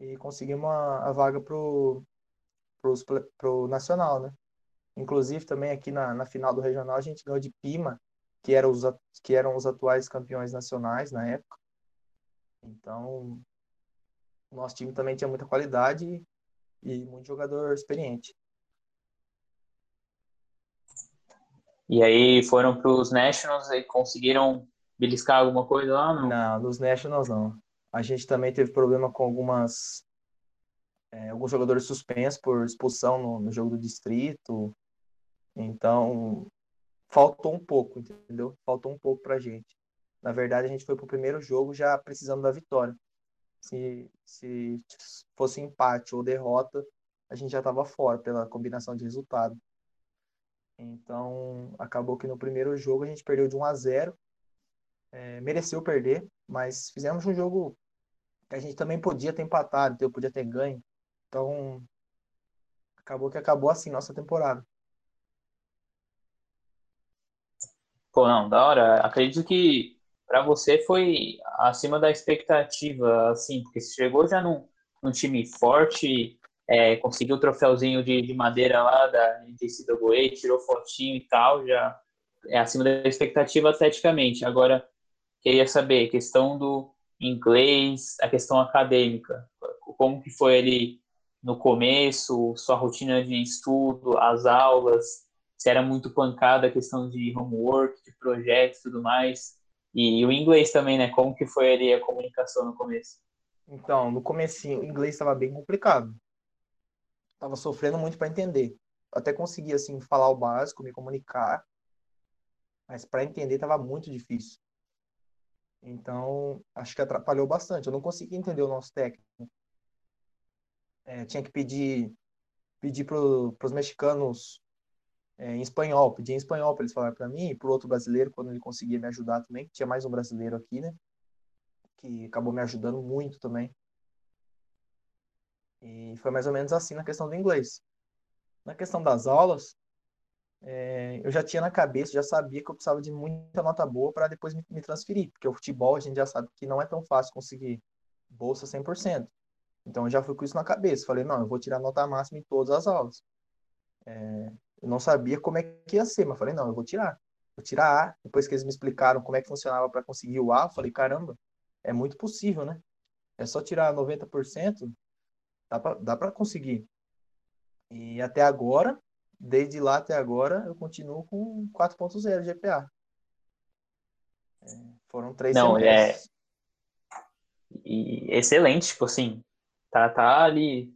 e conseguimos a, a vaga pro, pro, pro Nacional, né? Inclusive também aqui na, na final do Regional a gente ganhou de Pima, que, era os, que eram os atuais campeões nacionais na época. Então, o nosso time também tinha muita qualidade e muito jogador experiente. E aí foram para os Nationals e conseguiram beliscar alguma coisa lá, não? Não, nos Nationals não. A gente também teve problema com algumas é, alguns jogadores suspensos por expulsão no, no, jogo do distrito. Então, faltou um pouco, entendeu? Faltou um pouco pra gente. Na verdade, a gente foi pro primeiro jogo já precisando da vitória. Se, se fosse empate ou derrota, a gente já estava fora pela combinação de resultado. Então, acabou que no primeiro jogo a gente perdeu de 1 a 0 é, mereceu perder, mas fizemos um jogo que a gente também podia ter empatado, podia ter ganho. Então, acabou que acabou assim nossa temporada. Pô, não, da hora. Acredito que para você foi acima da expectativa, assim, porque você chegou já num, num time forte, é, conseguiu o troféuzinho de, de madeira lá da NCAA, tirou fotinho e tal, já é acima da expectativa atleticamente. Agora, queria saber, questão do inglês, a questão acadêmica, como que foi ali no começo, sua rotina de estudo, as aulas, se era muito pancada a questão de homework, de projetos e tudo mais, e, e o inglês também, né, como que foi ali a comunicação no começo? Então, no comecinho, o inglês estava bem complicado. Tava sofrendo muito para entender. até conseguia assim falar o básico, me comunicar, mas para entender tava muito difícil. Então, acho que atrapalhou bastante. Eu não conseguia entender o nosso técnico. É, tinha que pedir pedir para os mexicanos é, em espanhol, pedir em espanhol para eles falarem para mim e para outro brasileiro quando ele conseguia me ajudar também. Tinha mais um brasileiro aqui, né? Que acabou me ajudando muito também. E foi mais ou menos assim na questão do inglês. Na questão das aulas, é, eu já tinha na cabeça, já sabia que eu precisava de muita nota boa para depois me, me, transferir, porque o futebol a gente já sabe que não é tão fácil conseguir bolsa 100%. Então eu já fui com isso na cabeça. Falei, não, eu vou tirar nota máxima em todas as aulas. É, eu não sabia como é que ia ser, mas falei, não, eu vou tirar. Vou tirar A. Depois que eles me explicaram como é que funcionava para conseguir o A, eu falei, caramba, é muito possível, né? É só tirar 90%, dá para conseguir. E até agora, desde lá até agora, eu continuo com 4.0 GPA. É, foram três Não, é e excelente, tipo assim, tá, tá ali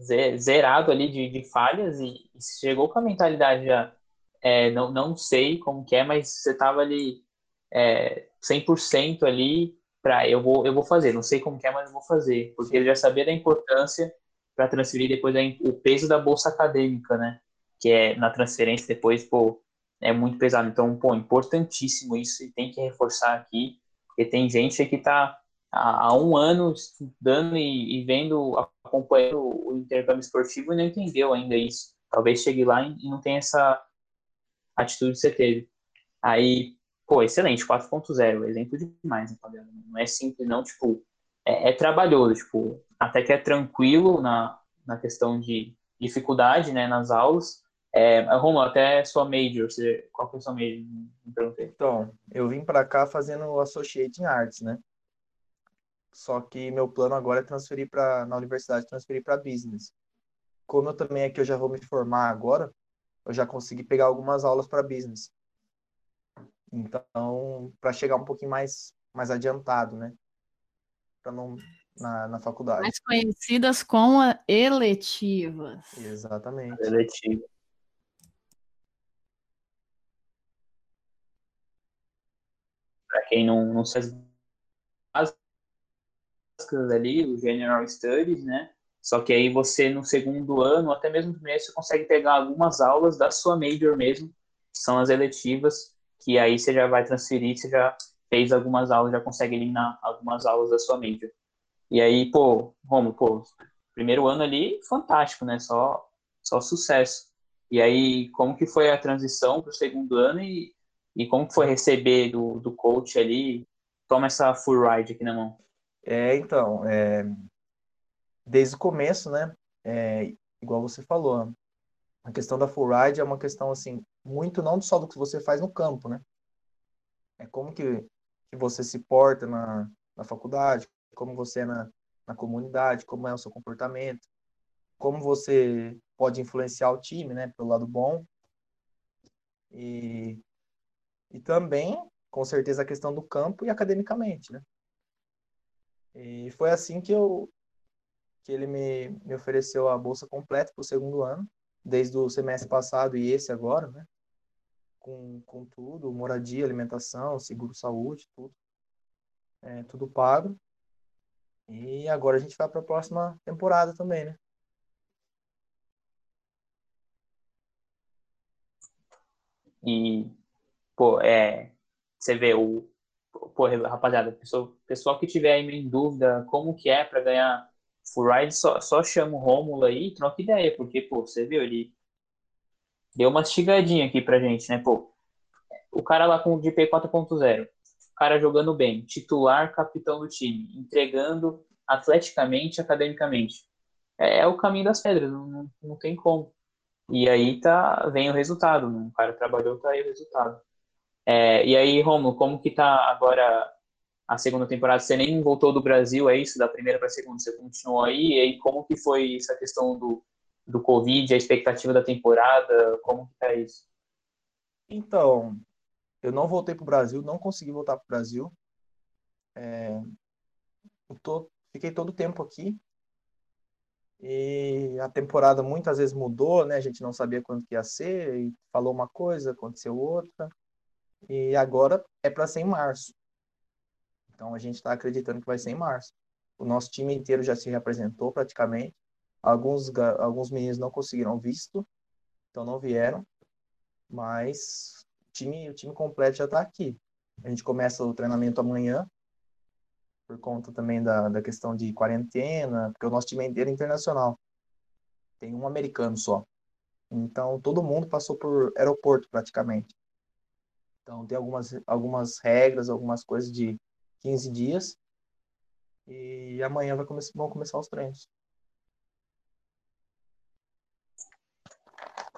zerado ali de, de falhas e, e chegou com a mentalidade já, é, não, não sei como que é, mas você tava ali é, 100% ali para eu vou eu vou fazer, não sei como que é, mas eu vou fazer, porque ele já sabia da importância para transferir depois o peso da bolsa acadêmica, né? Que é na transferência depois, pô, é muito pesado. Então, pô, importantíssimo isso e tem que reforçar aqui, porque tem gente que está há, há, um ano estudando e, e, vendo, acompanhando o intercâmbio esportivo e não entendeu ainda isso. Talvez chegue lá e, não tenha essa atitude que você teve. Aí, pô, excelente, 4.0, exemplo demais, né, Não é simples, não, tipo, é, é, trabalhoso, tipo, até que é tranquilo na, na questão de dificuldade, né, nas aulas. É, Romulo, até sua major, você, qual a sua major? Então, eu vim para cá fazendo Associate em Arts, né? Só que meu plano agora é transferir para na universidade, transferir para Business. Como eu também aqui eu já vou me formar agora, eu já consegui pegar algumas aulas para Business. Então, para chegar um pouquinho mais mais adiantado, né? para não na, na faculdade. Mais conhecidas como eletivas. Exatamente. Eletiva. Para quem não, não sabe as ali, o General Studies, né? Só que aí você no segundo ano, até mesmo no primeiro, você consegue pegar algumas aulas da sua major mesmo, que são as eletivas, que aí você já vai transferir, você já fez algumas aulas, já consegue eliminar algumas aulas da sua major. E aí, pô, Romo, pô, primeiro ano ali, fantástico, né? Só, só sucesso. E aí, como que foi a transição para o segundo ano e, e como que foi receber do, do coach ali? Toma essa full ride aqui na mão. É, então, é, desde o começo, né? É, igual você falou, a questão da full ride é uma questão, assim, muito não só do que você faz no campo, né? É como que que você se porta na, na faculdade, como você é na, na comunidade, como é o seu comportamento, como você pode influenciar o time, né, pelo lado bom. E, e também, com certeza, a questão do campo e academicamente, né? E foi assim que eu que ele me, me ofereceu a bolsa completa para o segundo ano, desde o semestre passado e esse agora, né? com, com tudo, moradia, alimentação, seguro saúde, tudo. É, tudo pago. E agora a gente vai para a próxima temporada também, né? E, pô, é, você vê o, pô, rapaziada, pessoal, pessoal que tiver aí em dúvida como que é para ganhar full ride, só, só chama o Rômulo aí e troca ideia, porque, pô, você viu, ele deu uma mastigadinha aqui pra gente, né? Pô, o cara lá com o DP 4.0, o cara jogando bem, titular, capitão do time, entregando atleticamente, academicamente. É, é o caminho das pedras, não, não, tem como. E aí tá, vem o resultado, né? o cara trabalhou, tá aí o resultado. É, e aí, Romulo, como que tá agora a segunda temporada? Você nem voltou do Brasil, é isso? Da primeira para a segunda, você continuou aí? E aí, como que foi essa questão do, do Covid, a expectativa da temporada? Como que tá isso? Então, eu não voltei para o Brasil, não consegui voltar para o Brasil. É, tô, fiquei todo o tempo aqui. E a temporada muitas vezes mudou, né? A gente não sabia quando que ia ser, e falou uma coisa, aconteceu outra. E agora é para ser em março. Então a gente está acreditando que vai ser em março. O nosso time inteiro já se representou praticamente. Alguns, alguns meninos não conseguiram visto, então não vieram. Mas o time, o time completo já está aqui. A gente começa o treinamento amanhã, por conta também da, da questão de quarentena, porque o nosso time é inteiro internacional. Tem um americano só. Então, todo mundo passou por aeroporto praticamente. Então, tem algumas, algumas regras, algumas coisas de 15 dias. E amanhã vai come vão começar os treinos.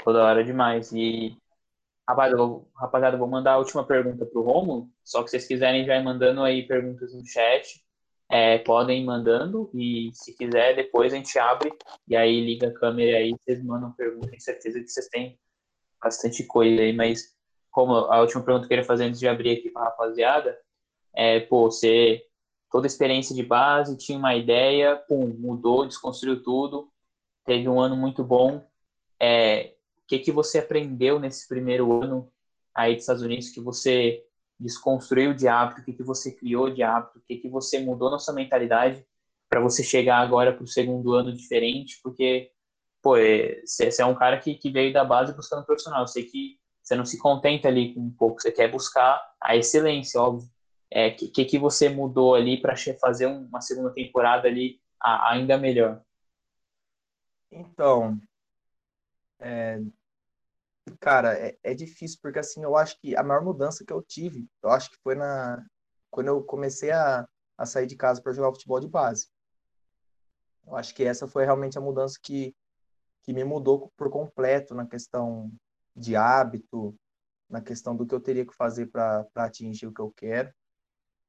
Toda hora demais. E Rapaziada, vou, rapaziada, vou mandar a última pergunta para o Romulo. Só que vocês quiserem já mandando aí perguntas no chat, é, podem ir mandando. E se quiser, depois a gente abre e aí liga a câmera aí vocês mandam perguntas. Tenho certeza que vocês têm bastante coisa aí. Mas como a última pergunta que eu queria fazer antes de abrir aqui para a rapaziada é, pô, você toda a experiência de base, tinha uma ideia, pum, mudou, desconstruiu tudo, teve um ano muito bom. É, que, que você aprendeu nesse primeiro ano aí dos Estados Unidos que você desconstruiu de hábito, o que, que você criou de hábito, o que, que você mudou na sua mentalidade para você chegar agora para o segundo ano diferente, porque, pô, você é, é um cara que, que veio da base buscando profissional, eu sei que você não se contenta ali com um pouco, você quer buscar a excelência, óbvio. É, que, que, você mudou ali para fazer uma segunda temporada ali ainda melhor? Então, é, Cara, é, é difícil, porque assim, eu acho que a maior mudança que eu tive, eu acho que foi na quando eu comecei a, a sair de casa para jogar futebol de base. Eu acho que essa foi realmente a mudança que, que me mudou por completo na questão de hábito, na questão do que eu teria que fazer para atingir o que eu quero.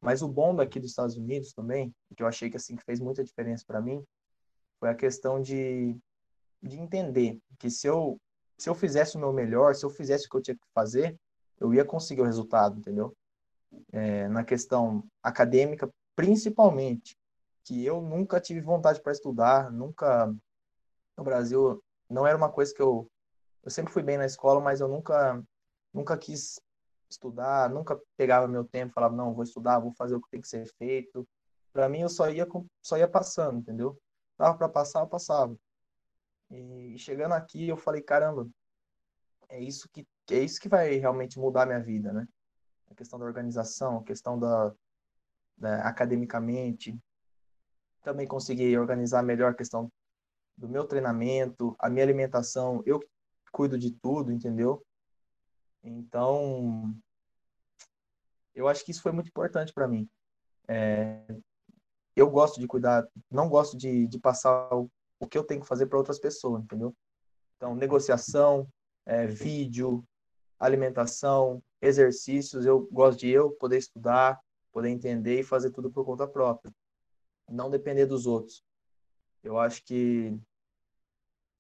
Mas o bom daqui dos Estados Unidos também, que eu achei que assim que fez muita diferença para mim, foi a questão de, de entender que se eu se eu fizesse o meu melhor, se eu fizesse o que eu tinha que fazer, eu ia conseguir o resultado, entendeu? É, na questão acadêmica, principalmente, que eu nunca tive vontade para estudar, nunca no Brasil não era uma coisa que eu eu sempre fui bem na escola, mas eu nunca nunca quis estudar, nunca pegava meu tempo, falava não, vou estudar, vou fazer o que tem que ser feito. Para mim eu só ia só ia passando, entendeu? Tava para passar, eu passava. E chegando aqui, eu falei, caramba, é isso que é isso que vai realmente mudar a minha vida, né? A questão da organização, a questão da, da academicamente, também consegui organizar melhor a questão do meu treinamento, a minha alimentação, eu cuido de tudo, entendeu? Então, eu acho que isso foi muito importante para mim. É, eu gosto de cuidar, não gosto de, de passar o, o que eu tenho que fazer para outras pessoas, entendeu? Então, negociação, é, vídeo, alimentação, exercícios, eu gosto de eu poder estudar, poder entender e fazer tudo por conta própria, não depender dos outros. Eu acho que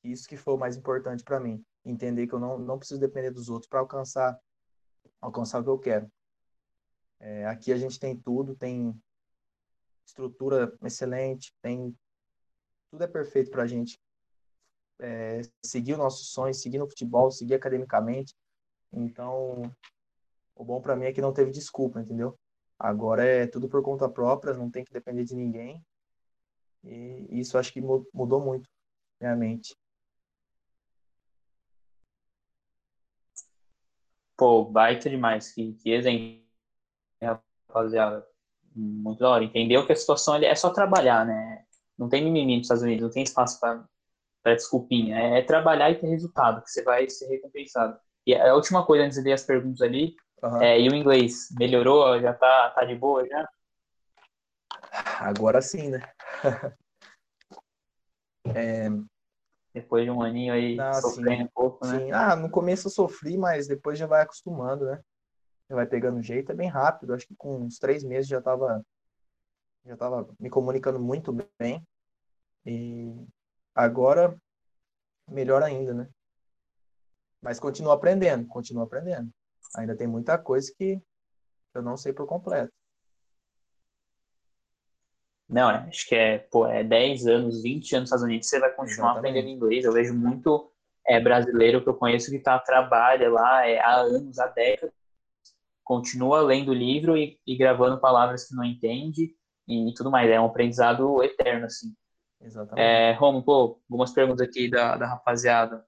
isso que foi o mais importante para mim, entender que eu não, não preciso depender dos outros para alcançar alcançar o que eu quero. É, aqui a gente tem tudo, tem estrutura excelente, tem tudo é perfeito para a gente é, seguir o nosso sonho, seguir no futebol, seguir academicamente. Então, o bom para mim é que não teve desculpa, entendeu? Agora é tudo por conta própria, não tem que depender de ninguém. E isso acho que mudou muito minha mente. Pô, baita demais. Que, que exemplo, rapaziada. Muito da hora. Entendeu que a situação ali é só trabalhar, né? Não tem mimimi nos Estados Unidos, não tem espaço para desculpinha. É, é, trabalhar e ter resultado, que você vai ser recompensado. E a última coisa, antes de ler as perguntas ali, Uhum. É, e o inglês, melhorou? Já tá, tá de boa já? Agora sim, né? é... Depois de um aninho aí ah, sofrendo sim. um pouco, né? Sim. Ah, no começo eu sofri, mas depois já vai acostumando, né? Já vai pegando jeito, é bem rápido. Acho que com uns três meses já tava, já tava me comunicando muito bem. E agora, melhor ainda, né? Mas continuo aprendendo, continuo aprendendo. Ainda tem muita coisa que eu não sei por completo. Não, é, acho que é, pô, é 10 anos, 20 anos nos Estados Unidos, você vai continuar Exatamente. aprendendo inglês. Eu vejo muito é, brasileiro que eu conheço que tá, trabalha lá é, há anos, há décadas, continua lendo livro e, e, gravando palavras que não entende e, e tudo mais. É um aprendizado eterno, assim. Exatamente. É, Romo, pô, algumas perguntas aqui da, da rapaziada.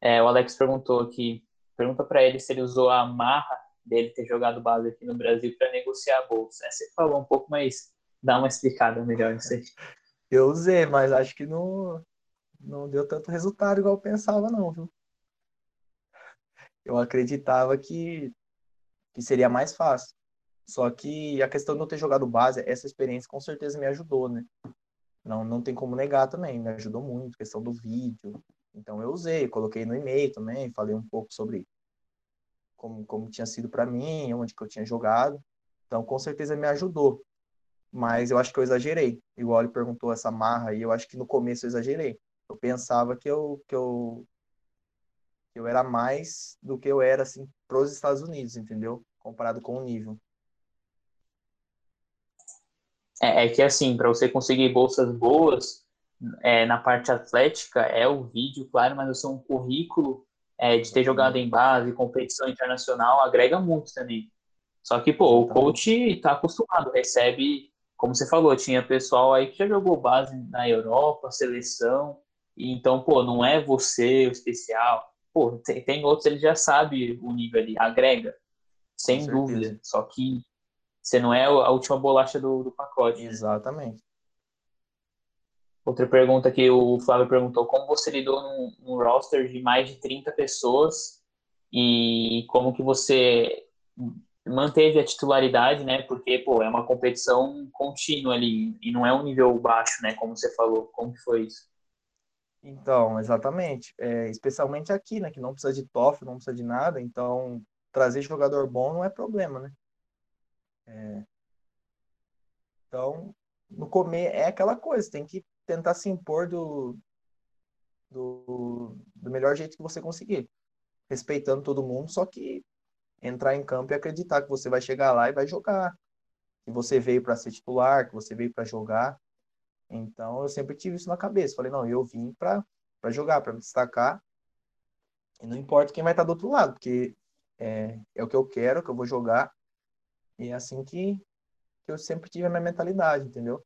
É, o Alex perguntou aqui, pergunta para ele se ele usou a marra dele ter jogado base aqui no Brasil para negociar a bolsa. É, você falou um pouco, mas dá uma explicada melhor nisso aí. Eu usei, mas acho que não, não deu tanto resultado igual eu pensava, não, viu? Eu acreditava que, que seria mais fácil. Só que a questão de eu ter jogado base, essa experiência com certeza me ajudou, né? Não, não tem como negar também, me ajudou muito, questão do vídeo. Então eu usei, coloquei no e-mail também, falei um pouco sobre como, como tinha sido para mim, onde que eu tinha jogado. Então com certeza me ajudou mas eu acho que eu exagerei. Igual ele perguntou essa marra aí, eu acho que no começo eu exagerei. Eu pensava que eu que eu que eu era mais do que eu era assim pros Estados Unidos, entendeu? Comparado com o nível. É, é que assim, para você conseguir bolsas boas é, na parte atlética é o vídeo, claro, mas eu é um currículo é, de ter jogado em base, competição internacional, agrega muito também. Só que, pô, o coach está acostumado, recebe como você falou, tinha pessoal aí que já jogou base na Europa, seleção, e então, pô, não é você o especial. Pô, tem, tem outros, ele já sabe o nível ali, agrega, sem dúvida. Só que você não é a última bolacha do, do pacote. Exatamente. Outra pergunta que o Flávio perguntou: como você lidou num, num roster de mais de 30 pessoas e como que você manteve a titularidade, né? Porque, pô, é uma competição contínua ali e não é um nível baixo, né? Como você falou. Como foi isso? Então, exatamente. É, especialmente aqui, né? Que não precisa de TOF, não precisa de nada. Então, trazer jogador bom não é problema, né? É... Então, no comer é aquela coisa. Tem que tentar se impor do, do, do melhor jeito que você conseguir. Respeitando todo mundo, só que entrar em campo e acreditar que você vai chegar lá e vai jogar. Que você veio para ser titular, que você veio para jogar. Então eu sempre tive isso na cabeça. Falei, não, eu vim para jogar, para me destacar. E não importa quem vai estar do outro lado, porque é, é o que eu quero, que eu vou jogar. E é assim que, que eu sempre tive a minha mentalidade, entendeu?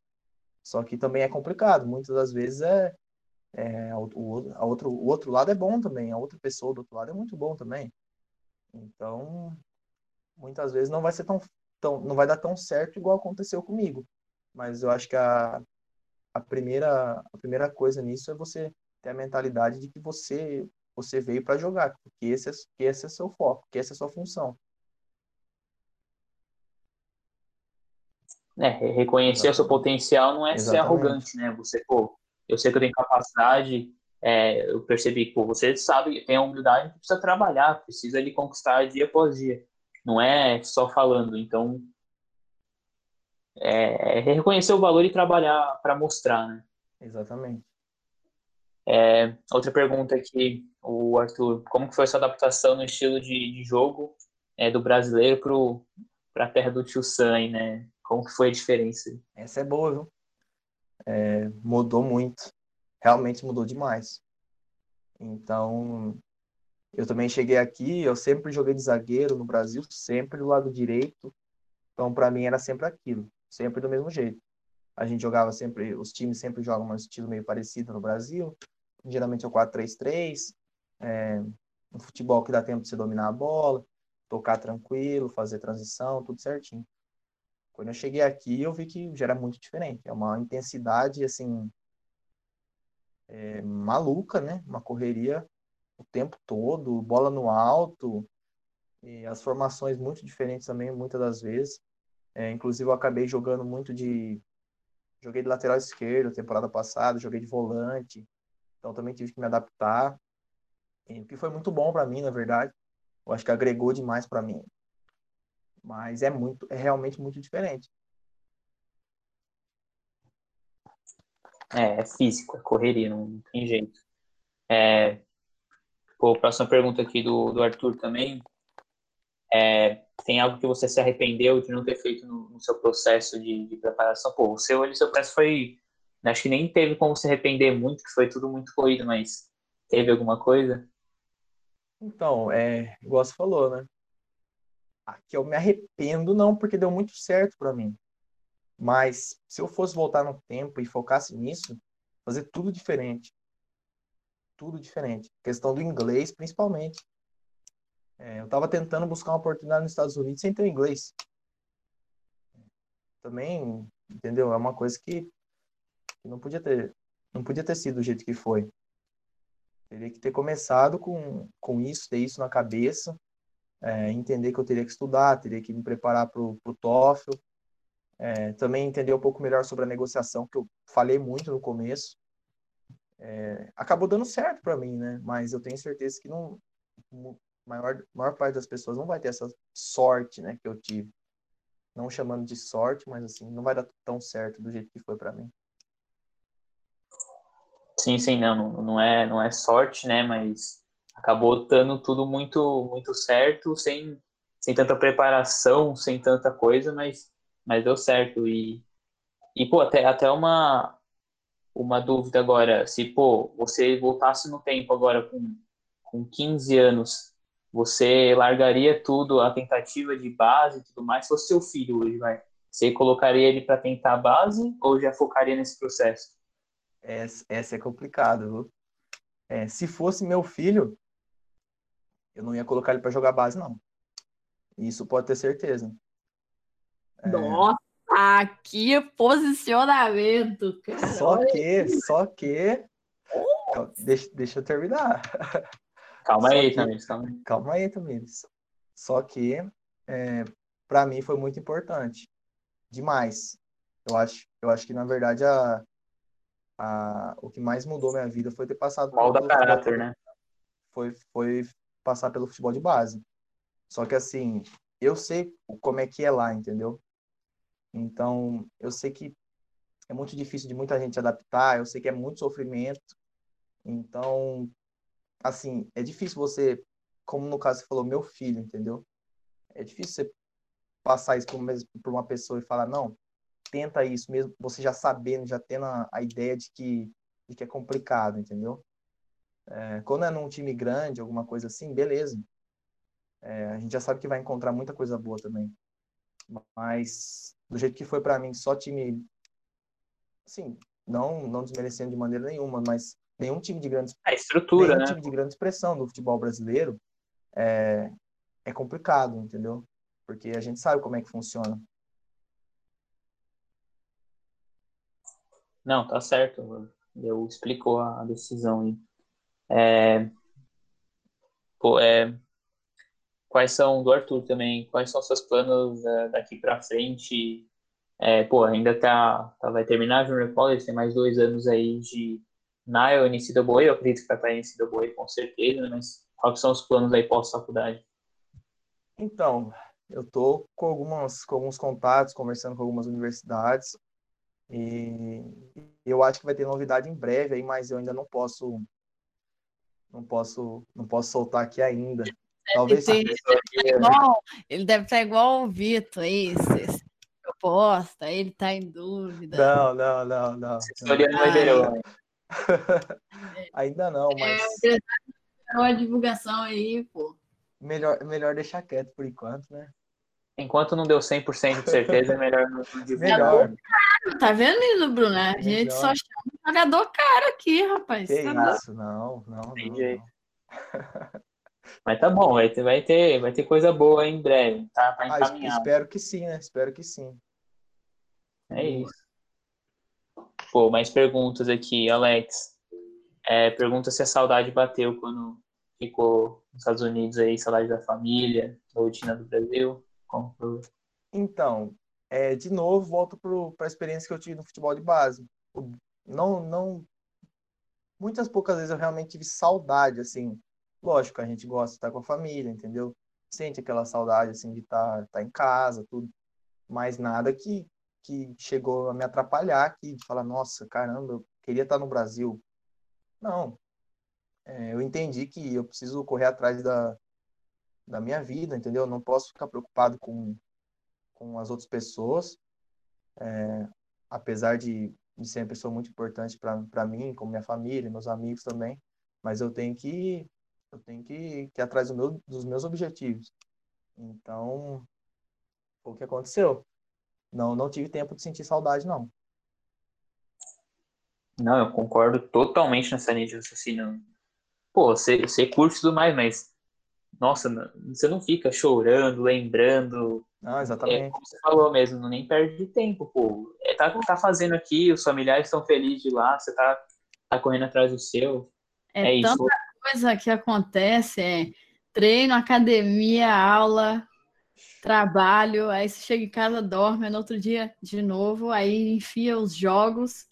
Só que também é complicado. Muitas das vezes é, é o, a outro, o outro lado é bom também. A outra pessoa do outro lado é muito bom também. Então, muitas vezes não vai ser tão, tão não vai dar tão certo igual aconteceu comigo. Mas eu acho que a, a primeira a primeira coisa nisso é você ter a mentalidade de que você você veio para jogar, porque esse é, que esse é seu foco, que essa é a sua função. É, reconhecer Exatamente. o seu potencial não é Exatamente. ser arrogante, né? Você, pô, eu sei que eu tenho capacidade, é, eu percebi que você sabe, tem a humildade que precisa trabalhar, precisa de conquistar dia após dia. Não é só falando. Então, é, é reconhecer o valor e trabalhar para mostrar, né? Exatamente. É, outra pergunta aqui, o Arthur, como que foi a sua adaptação no estilo de, de jogo é, do brasileiro para a terra do Tio Sam, né? Como que foi a diferença? Essa é boa, viu? É, mudou muito realmente mudou demais. Então, eu também cheguei aqui, eu sempre joguei de zagueiro no Brasil, sempre do lado direito. Então, para mim era sempre aquilo, sempre do mesmo jeito. A gente jogava sempre, os times sempre jogam um estilo meio parecido no Brasil. Geralmente é o 4-3-3, é, um futebol que dá tempo de você dominar a bola, tocar tranquilo, fazer transição, tudo certinho. Quando eu cheguei aqui, eu vi que já era muito diferente. É uma intensidade, assim, é, maluca, né? Uma correria o tempo todo, bola no alto. E as formações muito diferentes também, muitas das vezes. É, inclusive, eu acabei jogando muito de. Joguei de lateral esquerdo temporada passada, joguei de volante. Então, também tive que me adaptar. O que foi muito bom para mim, na verdade. Eu acho que agregou demais para mim. Mas é muito, é realmente muito diferente. É, é físico, é correria, não, tem jeito. É, pô, próxima pergunta aqui do, do Arthur também. É, tem algo que você se arrependeu de não ter feito no, no seu processo de, de, preparação? Pô, o seu, o seu processo foi. Acho que nem teve como se arrepender muito, que foi tudo muito corrido, mas teve alguma coisa? Então, é, igual você falou, né? Aqui eu me arrependo, não, porque deu muito certo para mim. Mas se eu fosse voltar no tempo e focasse nisso, fazer tudo diferente. Tudo diferente. Questão do inglês, principalmente. É, eu estava tentando buscar uma oportunidade nos Estados Unidos sem ter inglês. Também, entendeu? É uma coisa que, que não podia ter, não podia ter sido do jeito que foi. Teria que ter começado com, com isso, ter isso na cabeça, é, entender que eu teria que estudar, teria que me preparar para o TOEFL, é, também entender um pouco melhor sobre a negociação, que eu falei muito no começo. É, acabou dando certo para mim, né? Mas eu tenho certeza que não, maior, maior parte das pessoas não vai ter essa sorte, né, que eu tive. Não chamando de sorte, mas assim, não vai dar tão certo do jeito que foi para mim. Sim, sim, não, não é, não é sorte, né, mas acabou dando tudo muito, muito certo, sem, sem tanta preparação, sem tanta coisa, mas, mas deu certo e, e pô, até, até uma, uma dúvida agora, se, pô, você voltasse no tempo agora com, com 15 anos, você largaria tudo, a tentativa de base e tudo mais, se fosse seu filho hoje, vai? Você colocaria ele para tentar a base ou já focaria nesse processo? Essa, essa é complicado? É, se fosse meu filho, eu não ia colocar ele para jogar base, não. Isso pode ter certeza. É... Nossa, que posicionamento, cara. Só que, só que. Deixa, deixa eu terminar. Calma aí, Tamires. Calma. calma aí, Tamires. Só que, é, para mim, foi muito importante. Demais. Eu acho, eu acho que, na verdade, a, a, o que mais mudou minha vida foi ter passado... Molda caráter, né? Foi, foi passar pelo futebol de base. Só que, assim, eu sei como é que é lá, entendeu? Então, eu sei que é muito difícil de muita gente adaptar, eu sei que é muito sofrimento. Então, assim, é difícil você, como no caso você falou, meu filho, entendeu? É difícil você passar isso por uma pessoa e falar, não, tenta isso mesmo, você já sabendo, já tendo a, a ideia de que, de que é complicado, entendeu? É, quando é num time grande, alguma coisa assim, beleza. É, a gente já sabe que vai encontrar muita coisa boa também. Mas, do jeito que foi para mim, só time. Assim, não, não desmerecendo de maneira nenhuma, mas nenhum time de grande a estrutura, nenhum né? time de grande expressão do futebol brasileiro é, é complicado, entendeu? Porque a gente sabe como é que funciona. Não, tá certo. Eu explicou a decisão aí. É, pô, é, quais são do Arthur também? Quais são seus planos é, daqui para frente? É, pô, ainda tá, tá, vai terminar a Junior College, tem mais dois anos aí de na NCAA, eu acredito que vai para a NCAA com certeza, né? mas quais são os planos aí pós-faculdade? Então, eu tô com, algumas, com alguns contatos, conversando com algumas universidades, e eu acho que vai ter novidade em breve aí, mas eu ainda não posso não posso não posso soltar aqui ainda. Talvez ele, igual, ele deve estar igual o Vitor aí, proposta, ele está em dúvida. Não, não, não, não. Não vai Ainda não, mas. É, uma divulgação aí, pô. Melhor, melhor deixar quieto por enquanto, né? Enquanto não deu 100% de certeza, é melhor não divulgar. Melhor. Tá vendo isso, Bruno? A gente só chama um jogador caro aqui, rapaz. Que tá isso? Não, não, não. não. Mas tá bom, vai ter, vai ter, vai ter coisa boa em breve, tá? Pra ah, espero que sim, né? Espero que sim. É isso. Pô, mais perguntas aqui, Alex. É, pergunta se a saudade bateu quando ficou nos Estados Unidos aí, saudade da família, a rotina do Brasil? Como foi? Então, é, de novo, volto para a experiência que eu tive no futebol de base. Não, não, muitas poucas vezes eu realmente tive saudade, assim. Lógico, a gente gosta de estar com a família, entendeu? Sente aquela saudade, assim, de estar, estar em casa, tudo. Mas nada que, que chegou a me atrapalhar aqui, de falar, nossa, caramba, eu queria estar no Brasil. Não. É, eu entendi que eu preciso correr atrás da, da minha vida, entendeu? Eu não posso ficar preocupado com, com as outras pessoas. É, apesar de, de ser uma pessoa muito importante para mim, como minha família, meus amigos também, mas eu tenho que eu tenho que, que ir atrás do meu, dos meus objetivos. Então, foi o que aconteceu. Não, não tive tempo de sentir saudade, não. Não, eu concordo totalmente nessa linha de raciocínio. Pô, você, você curte tudo mais, mas nossa, você não fica chorando, lembrando. Ah, exatamente. É, como você falou mesmo, não nem perde tempo, pô. É, tá, tá fazendo aqui, os familiares estão felizes de lá, você tá, tá correndo atrás do seu. É, é tanta isso. Coisa que acontece, é treino, academia, aula, trabalho, aí você chega em casa, dorme, no outro dia de novo, aí enfia os jogos,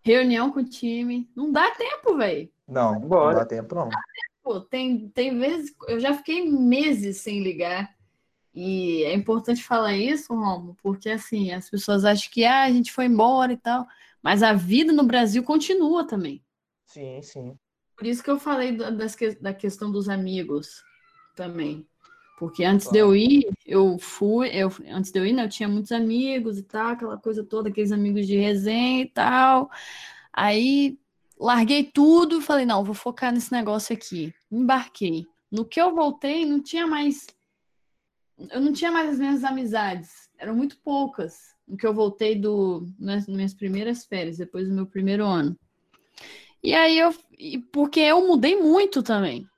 reunião com o time. Não dá tempo, velho. Não, não dá tempo, não. Pô, tem, tem vezes, eu já fiquei meses sem ligar. E é importante falar isso, Romo, porque assim, as pessoas acham que ah, a gente foi embora e tal, mas a vida no Brasil continua também. Sim, sim. Por isso que eu falei da, da questão dos amigos também. Porque antes de eu ir, eu fui, eu, antes de eu ir, né, eu tinha muitos amigos e tal, aquela coisa toda, aqueles amigos de resenha e tal. Aí larguei tudo e falei, não, vou focar nesse negócio aqui. Embarquei. No que eu voltei, não tinha mais. Eu não tinha mais as minhas amizades. Eram muito poucas. No que eu voltei do nas minhas primeiras férias, depois do meu primeiro ano. E aí eu. Porque eu mudei muito também.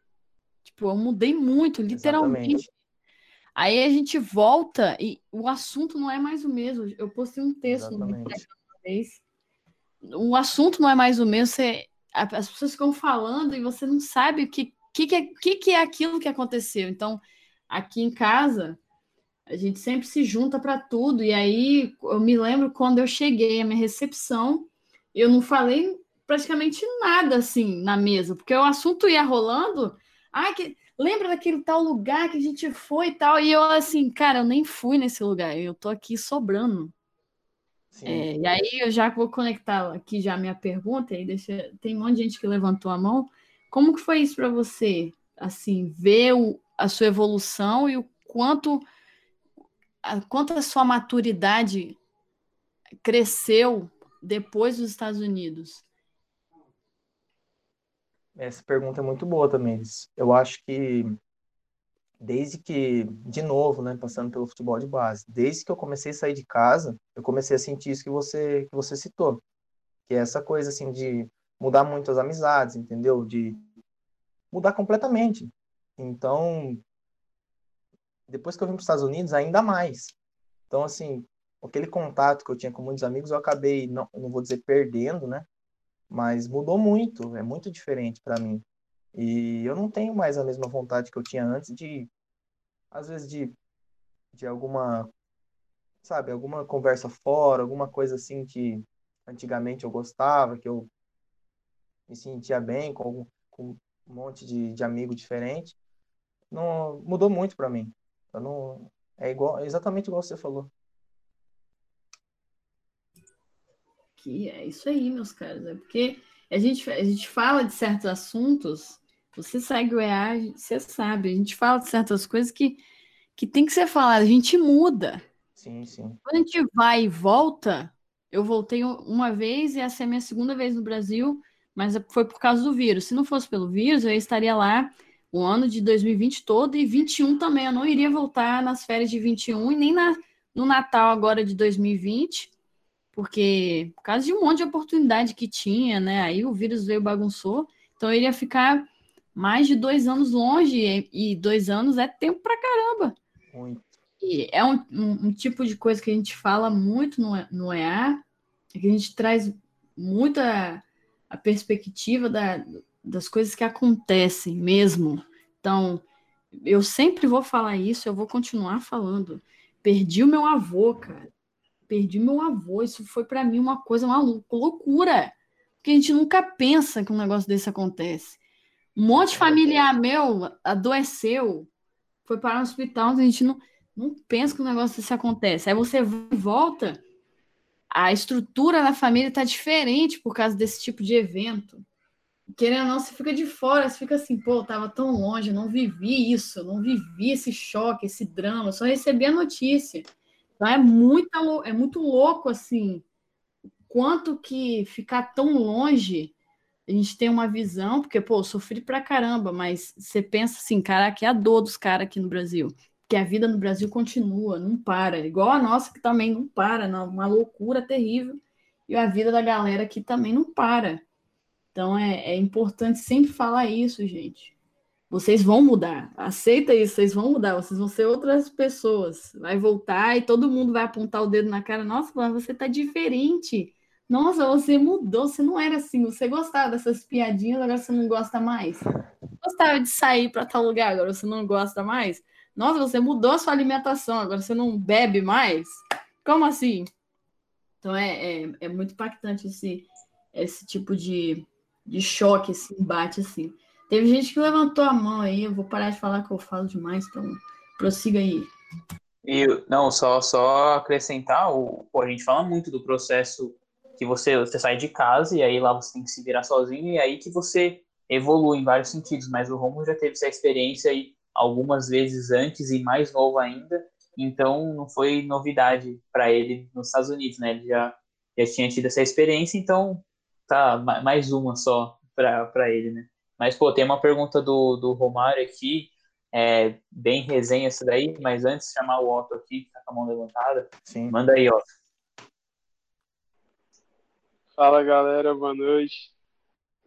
Tipo, eu mudei muito, literalmente. Exatamente. Aí a gente volta e o assunto não é mais o mesmo. Eu postei um texto uma vez o assunto não é mais o mesmo, você, as pessoas ficam falando e você não sabe o que, que, que, é, que, que é aquilo que aconteceu. Então, aqui em casa, a gente sempre se junta para tudo. E aí, eu me lembro quando eu cheguei à minha recepção, eu não falei praticamente nada assim na mesa, porque o assunto ia rolando. Ai, que lembra daquele tal lugar que a gente foi e tal? E eu assim, cara, eu nem fui nesse lugar, eu tô aqui sobrando. É, e aí eu já vou conectar aqui já a minha pergunta, e deixa, tem um monte de gente que levantou a mão. Como que foi isso para você? Assim, ver o, a sua evolução e o quanto a, quanto a sua maturidade cresceu depois dos Estados Unidos? Essa pergunta é muito boa também. Eu acho que desde que, de novo, né, passando pelo futebol de base, desde que eu comecei a sair de casa, eu comecei a sentir isso que você que você citou, que é essa coisa assim de mudar muito as amizades, entendeu? De mudar completamente. Então, depois que eu vim para os Estados Unidos, ainda mais. Então, assim, aquele contato que eu tinha com muitos amigos, eu acabei, não, não vou dizer perdendo, né? Mas mudou muito, é muito diferente para mim. E eu não tenho mais a mesma vontade que eu tinha antes de, às vezes, de, de alguma, sabe, alguma conversa fora, alguma coisa assim que antigamente eu gostava, que eu me sentia bem com, com um monte de, de amigo diferente. Não, mudou muito para mim. Eu não, é igual, é exatamente igual você falou. Que é isso aí, meus caros. É porque a gente, a gente fala de certos assuntos, você segue o EA, você sabe, a gente fala de certas coisas que, que tem que ser falado, a gente muda. Sim, sim. Quando a gente vai e volta, eu voltei uma vez e essa é a minha segunda vez no Brasil, mas foi por causa do vírus. Se não fosse pelo vírus, eu estaria lá o ano de 2020 todo e 21 também. Eu não iria voltar nas férias de 21 e nem na, no Natal agora de 2020 porque por causa de um monte de oportunidade que tinha, né? Aí o vírus veio bagunçou, então eu iria ficar mais de dois anos longe e dois anos é tempo pra caramba. Muito. E é um, um, um tipo de coisa que a gente fala muito no, no EA, é que a gente traz muita a perspectiva da, das coisas que acontecem mesmo. Então, eu sempre vou falar isso, eu vou continuar falando. Perdi o meu avô, cara. Perdi meu avô. Isso foi para mim uma coisa uma loucura. Porque a gente nunca pensa que um negócio desse acontece. Um monte de familiar meu adoeceu, foi para o hospital, a gente não, não pensa que um negócio desse acontece. Aí você volta, a estrutura da família está diferente por causa desse tipo de evento querendo ou não, você fica de fora, você fica assim, pô, eu tava tão longe, eu não vivi isso, eu não vivi esse choque, esse drama, só recebi a notícia. Então é muito, é muito louco, assim, quanto que ficar tão longe, a gente tem uma visão, porque, pô, sofri pra caramba, mas você pensa assim, caraca, é a dor dos caras aqui no Brasil. Que a vida no Brasil continua, não para. Igual a nossa, que também não para, não, uma loucura terrível. E a vida da galera aqui também não para. Então é, é importante sempre falar isso, gente. Vocês vão mudar, aceita isso, vocês vão mudar, vocês vão ser outras pessoas. Vai voltar e todo mundo vai apontar o dedo na cara. Nossa, você tá diferente. Nossa, você mudou, você não era assim. Você gostava dessas piadinhas, agora você não gosta mais. Gostava de sair para tal lugar, agora você não gosta mais. Nossa, você mudou a sua alimentação, agora você não bebe mais. Como assim? Então é, é, é muito impactante esse, esse tipo de, de choque, esse embate, assim. Teve gente que levantou a mão aí, eu vou parar de falar que eu falo demais, então prossiga aí. E, não, só, só acrescentar, o, pô, a gente fala muito do processo que você, você sai de casa e aí lá você tem que se virar sozinho e aí que você evolui em vários sentidos, mas o Romulo já teve essa experiência aí algumas vezes antes e mais novo ainda, então não foi novidade para ele nos Estados Unidos, né? Ele já, já tinha tido essa experiência, então tá mais uma só para ele, né? Mas, pô, tem uma pergunta do, do Romário aqui, é, bem resenha essa daí, mas antes de chamar o Otto aqui, que tá com a mão levantada, Sim. manda aí, Otto. Fala, galera, boa noite.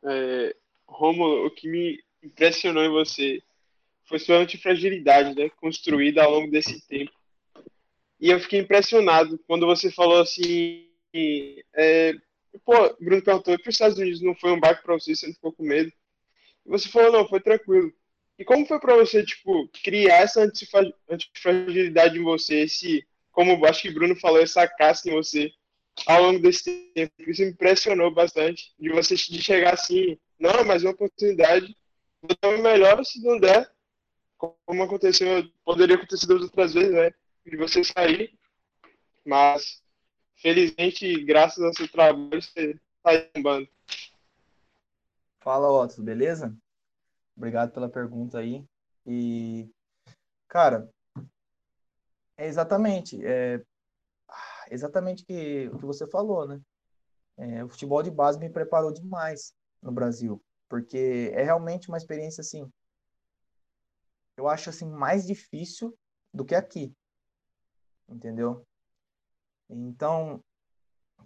É, Romulo, o que me impressionou em você foi sua antifragilidade, né, construída ao longo desse tempo. E eu fiquei impressionado quando você falou assim, é, Pô, Bruno perguntou, para os Estados Unidos não foi um baque para você, você não ficou com medo? E você falou, não, foi tranquilo. E como foi para você, tipo, criar essa antifragilidade em você, esse, como acho que o Bruno falou, essa casca em você ao longo desse tempo? Isso me impressionou bastante, de você de chegar assim, não, mas é uma oportunidade, vou dar o melhor se não der, como aconteceu, poderia acontecer outras vezes, né? De você sair, mas felizmente, graças ao seu trabalho, você está bombando. Fala, Otto, beleza? Obrigado pela pergunta aí. E, cara, é exatamente, é exatamente que, o que você falou, né? É, o futebol de base me preparou demais no Brasil, porque é realmente uma experiência assim. Eu acho assim mais difícil do que aqui, entendeu? Então,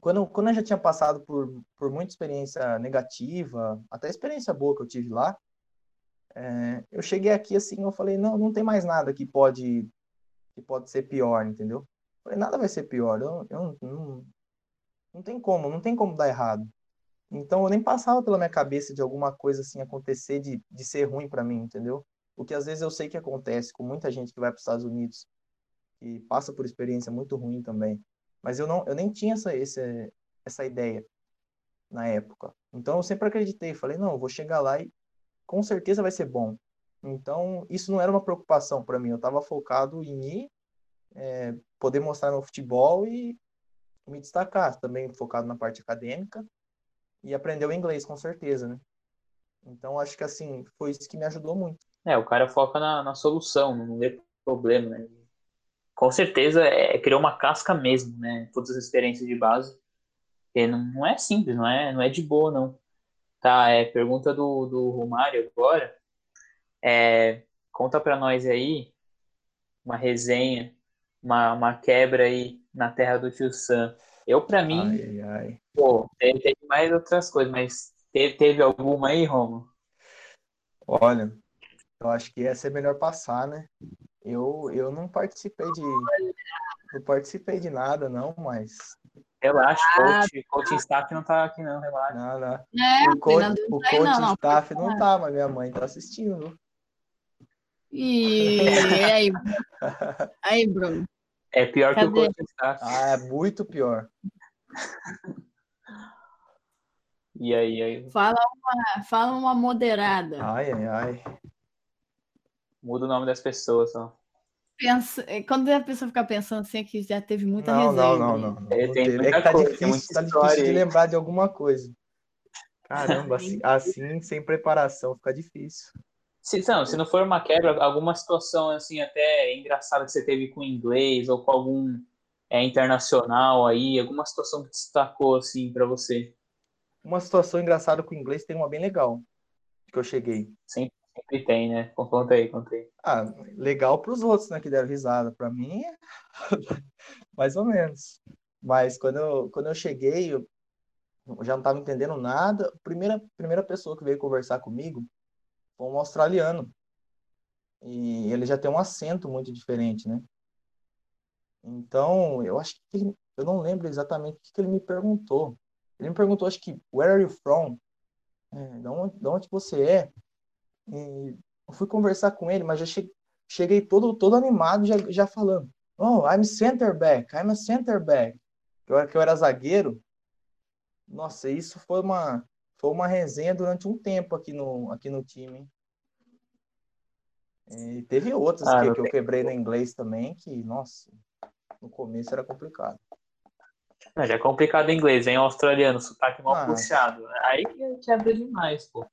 quando, quando eu já tinha passado por, por muita experiência negativa, até experiência boa que eu tive lá, é, eu cheguei aqui assim, eu falei, não, não tem mais nada que pode que pode ser pior, entendeu? Eu falei, nada vai ser pior, eu, eu não, não tem como, não tem como dar errado. Então eu nem passava pela minha cabeça de alguma coisa assim acontecer de, de ser ruim para mim, entendeu? O que às vezes eu sei que acontece com muita gente que vai para os Estados Unidos e passa por experiência muito ruim também. Mas eu não, eu nem tinha essa, essa, ideia na época. Então eu sempre acreditei, falei, não, vou chegar lá e com certeza vai ser bom. Então isso não era uma preocupação para mim, eu estava focado em ir, é, poder mostrar meu futebol e me destacar, também focado na parte acadêmica e aprender o inglês com certeza, né? Então acho que assim, foi isso que me ajudou muito. É, o cara foca na, na solução, não vê problema, né? Com certeza é, criou uma casca mesmo, né? Todas as experiências de base. E não, não é simples, não é, não é de boa, não. Tá, é pergunta do, do Romário agora. É, conta para nós aí uma resenha, uma, uma quebra aí na terra do tio Sam. Eu, para mim, ai, ai. pô, teve, teve, mais outras coisas, mas teve, teve alguma aí, Romo? Olha, eu acho que essa é melhor passar, né? Eu, eu não participei de. Não participei de nada, não, mas. Relaxa, ah, coach, coaching staff não tá aqui, não, relaxa. Não, não. É, o coach, o coaching não, staff não, não tá, mas minha mãe tá assistindo. E aí, aí, Bruno? É pior Cadê? que o contestar. Ah, é muito pior. E aí, aí, Fala uma, fala uma moderada. Ai, ai, ai. Muda o nome das pessoas, ó. Pensa, é, quando a pessoa fica pensando assim, é que já teve muita Não, resenha. não, não, né? não. não. É, tem É que tá coisa, tem difícil, muita tá história difícil de lembrar de alguma coisa. Caramba, assim, assim, sem preparação, fica difícil. Se, não, se não for uma quebra, alguma situação assim até engraçada que você teve com o inglês ou com algum é, internacional aí, alguma situação que destacou assim para você. Uma situação engraçada com o inglês tem uma bem legal, que eu cheguei. Sempre, sempre tem, né? Conta aí, conta aí. Ah, legal para os outros, né, que deram risada. Para mim, mais ou menos. Mas quando eu, quando eu cheguei, eu já não estava entendendo nada. A primeira, primeira pessoa que veio conversar comigo foi um australiano. E ele já tem um acento muito diferente, né? Então, eu acho que ele, eu não lembro exatamente o que que ele me perguntou. Ele me perguntou, acho que, where are you from? É, de onde, de onde você é? E eu fui conversar com ele, mas já che- cheguei todo, todo animado, já, já falando. Oh, I'm center back, I'm a center back. Que eu, era- que eu era zagueiro. Nossa, isso foi uma, foi uma resenha durante um tempo aqui no, aqui no time. E teve outras Ah, que, que eu quebrei no inglês também, que, nossa, no começo era complicado. Não, já é complicado em inglês, hein? Australiano, sotaque mal Ah. puxado. Aí que quebra demais, pô.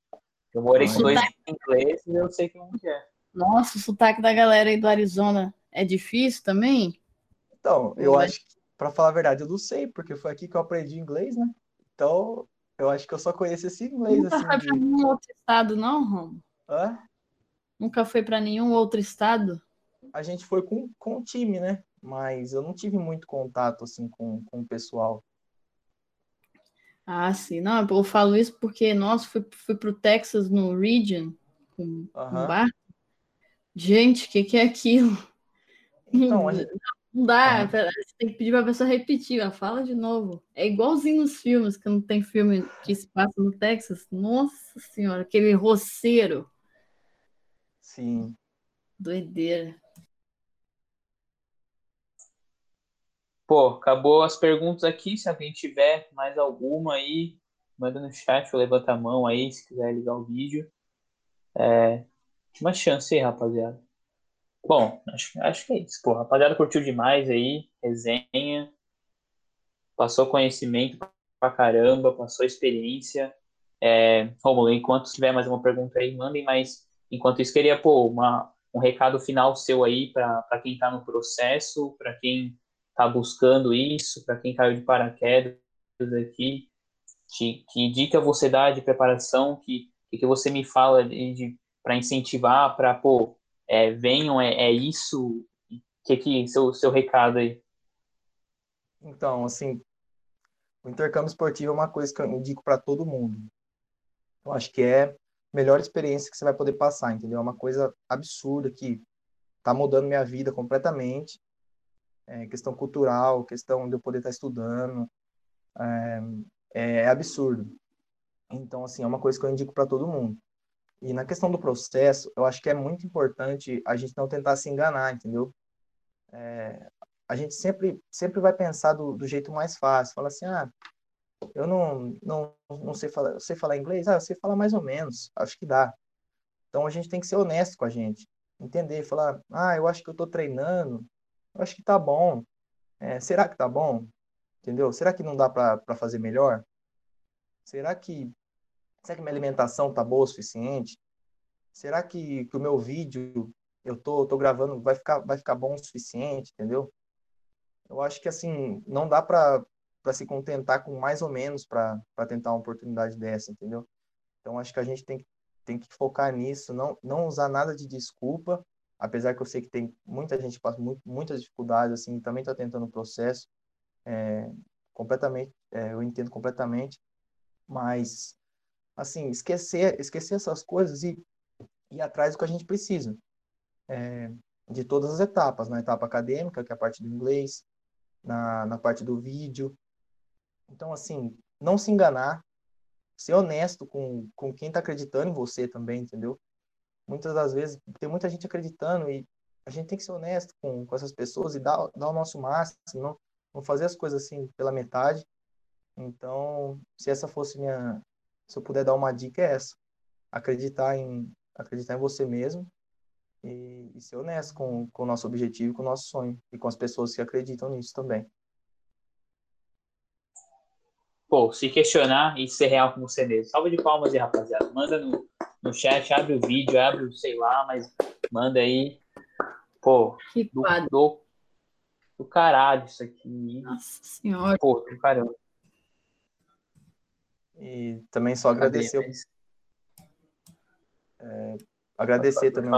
Eu morei com dois inglês e eu sei como é. Nossa, o sotaque da galera aí do Arizona é difícil também? Então, eu Mas- acho que, pra falar a verdade, eu não sei, porque foi aqui que eu aprendi inglês, né? Então, eu acho que eu só conheço esse inglês, Nunca assim, foi de... para nenhum outro estado, não, Romo? Hã? Nunca foi para nenhum outro estado? A gente foi com, com o time, né? Mas eu não tive muito contato, assim, com, com o pessoal. Ah, sim. Não, eu falo isso porque, nossa, fui, fui pro Texas no Region com com Aham. bar. Gente, o que, que é aquilo? Então, gente, Não dá, você tem que pedir pra pessoa repetir, ela fala de novo. É igualzinho nos filmes, que não tem filme que se passa no Texas. Nossa senhora, aquele roceiro. sim, Doideira. Pô, acabou as perguntas aqui. Se alguém tiver mais alguma aí, manda no chat ou levanta a mão aí se quiser ligar o vídeo. É, última chance aí, rapaziada. Bom, acho, acho que é isso. Pô, rapaziada curtiu demais aí, resenha. Passou conhecimento pra caramba, passou experiência. É, Romulo, enquanto tiver mais uma pergunta aí, mandem, mas enquanto isso, queria, pô, uma, um recado final seu aí para quem tá no processo, para quem tá buscando isso, para quem caiu de paraquedas aqui, que, que dica você dá de preparação, que, que você me fala de, de para incentivar, para, pô, é, venham, é, é isso, que que seu, seu recado aí? então, assim, o intercâmbio esportivo é uma coisa que eu indico para todo mundo. Eu acho que é a melhor experiência que você vai poder passar, entendeu? É uma coisa absurda que tá mudando minha vida completamente. É, questão cultural, questão de eu poder estar estudando, é, é absurdo. Então, assim, é uma coisa que eu indico para todo mundo. E na questão do processo, eu acho que é muito importante a gente não tentar se enganar, entendeu? É, a gente sempre, sempre vai pensar do, do jeito mais fácil. Fala assim, ah, eu não, não, não sei falar, sei falar inglês? Ah, eu sei falar mais ou menos, acho que dá. Então a gente tem que ser honesto com a gente, entender, falar, ah, eu acho que eu tô treinando, acho que tá bom. É, será que tá bom? Entendeu? Será que não dá para fazer melhor? Será que, será que minha alimentação tá boa o suficiente? Será que, que o meu vídeo eu tô, tô gravando vai ficar, vai ficar bom o suficiente, entendeu? Eu acho que assim, não dá para para se contentar com mais ou menos para tentar uma oportunidade dessa, entendeu? Então acho que a gente tem, tem que focar nisso, não, não usar nada de desculpa, apesar que eu sei que tem muita gente que passa muito, muitas dificuldades, assim, também está tentando o processo, é, completamente, é, eu entendo completamente, mas, assim, esquecer, esquecer essas coisas e ir atrás do que a gente precisa, é, de todas as etapas, na etapa acadêmica, que é a parte do inglês, na, na parte do vídeo. Então, assim, não se enganar, ser honesto com, com quem está acreditando em você também, entendeu? Muitas das vezes tem muita gente acreditando e a gente tem que ser honesto com, com essas pessoas e dar, dar o nosso máximo, não, não fazer as coisas assim pela metade. Então, se essa fosse minha, se eu puder dar uma dica é essa: acreditar em acreditar em você mesmo e, e ser honesto com, com o nosso objetivo, com o nosso sonho e com as pessoas que acreditam nisso também. Pô, se questionar e ser real com você mesmo. Salve de palmas aí, rapaziada. Manda no, no chat, abre o vídeo, abre o sei lá, mas manda aí. Pô, Que do, do, do caralho isso aqui. Nossa senhora. Pô, do caramba. E também só agradecer, Mas- agradecer também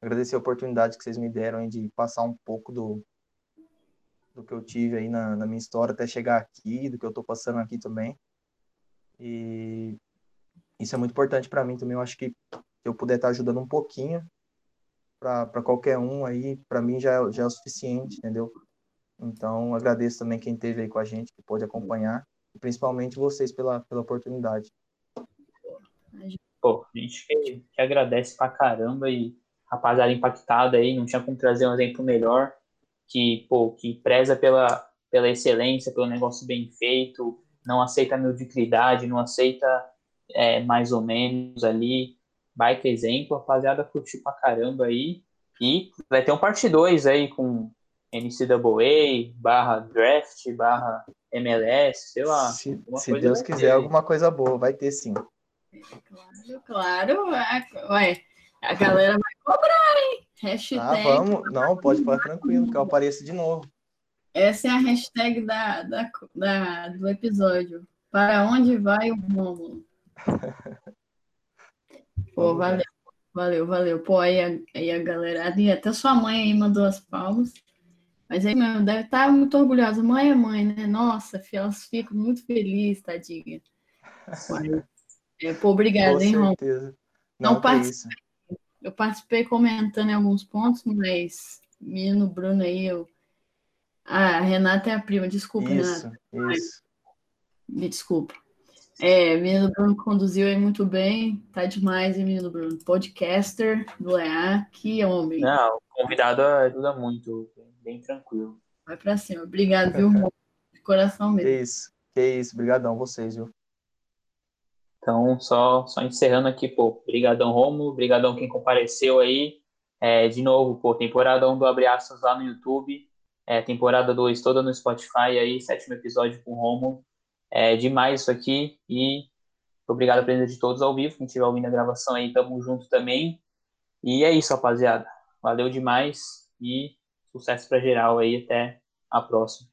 agradecer a oportunidade que vocês me deram aí de passar um pouco do, do que eu tive aí na, na minha história até chegar aqui, do que eu estou passando aqui também. E isso é muito importante para mim também. Eu acho que eu puder estar ajudando um pouquinho para qualquer um aí, para mim já, é- já é o suficiente, entendeu? Então, agradeço também quem esteve aí com a gente, que pôde acompanhar, e principalmente vocês pela, pela oportunidade. Pô, a gente que, que agradece pra caramba e rapaziada impactada aí, não tinha como trazer um exemplo melhor, que, pô, que preza pela, pela excelência, pelo negócio bem feito, não aceita mediocridade, não aceita é, mais ou menos ali, baita exemplo, rapaziada curtiu pra caramba aí, e vai ter um parte 2 aí com NCAA, barra draft, barra MLS, sei lá, se se coisa Deus quiser, ter alguma coisa boa, vai ter sim. Claro, claro. a- Ué, a galera vai cobrar, hein? Ah, Hashtag. vamos. Não, pode falar tranquilo, que eu apareço de novo. Essa é a hashtag da, da, da- do episódio. Para onde vai o Rômulo? Pô, valeu, valeu, valeu. Pô, aí a, aí a galera, ali, até sua mãe aí mandou as palmas. Mas aí mesmo, deve estar muito orgulhosa. Mãe é mãe, né? Nossa, filha, elas ficam muito felizes, tadinha. É, pô, obrigada, Com hein, certeza. Não Não, isso. Eu participei comentando em alguns pontos, mas menino Bruno aí, eu. Ah, a Renata é a prima, desculpa, Renata. Isso, isso. Me desculpa. É, menino Bruno conduziu aí muito bem, tá demais, hein, menino Bruno? Podcaster do EA, que homem. Não, o convidado ajuda muito, bem tranquilo. Vai pra cima. Obrigado, viu? De coração Que mesmo. isso, que isso. Obrigadão vocês, viu? Então, só, só encerrando aqui, pô, brigadão Romulo, brigadão quem compareceu aí. É, de novo, pô, temporada 1 do Abre Aspas lá no YouTube, é, temporada 2 toda no Spotify aí, sétimo episódio com o Romulo. É demais isso aqui e obrigado a presença de todos ao vivo, quem estiver ouvindo a gravação aí, tamo junto também. E é isso, rapaziada. Valeu demais e sucesso pra geral aí, até a próxima.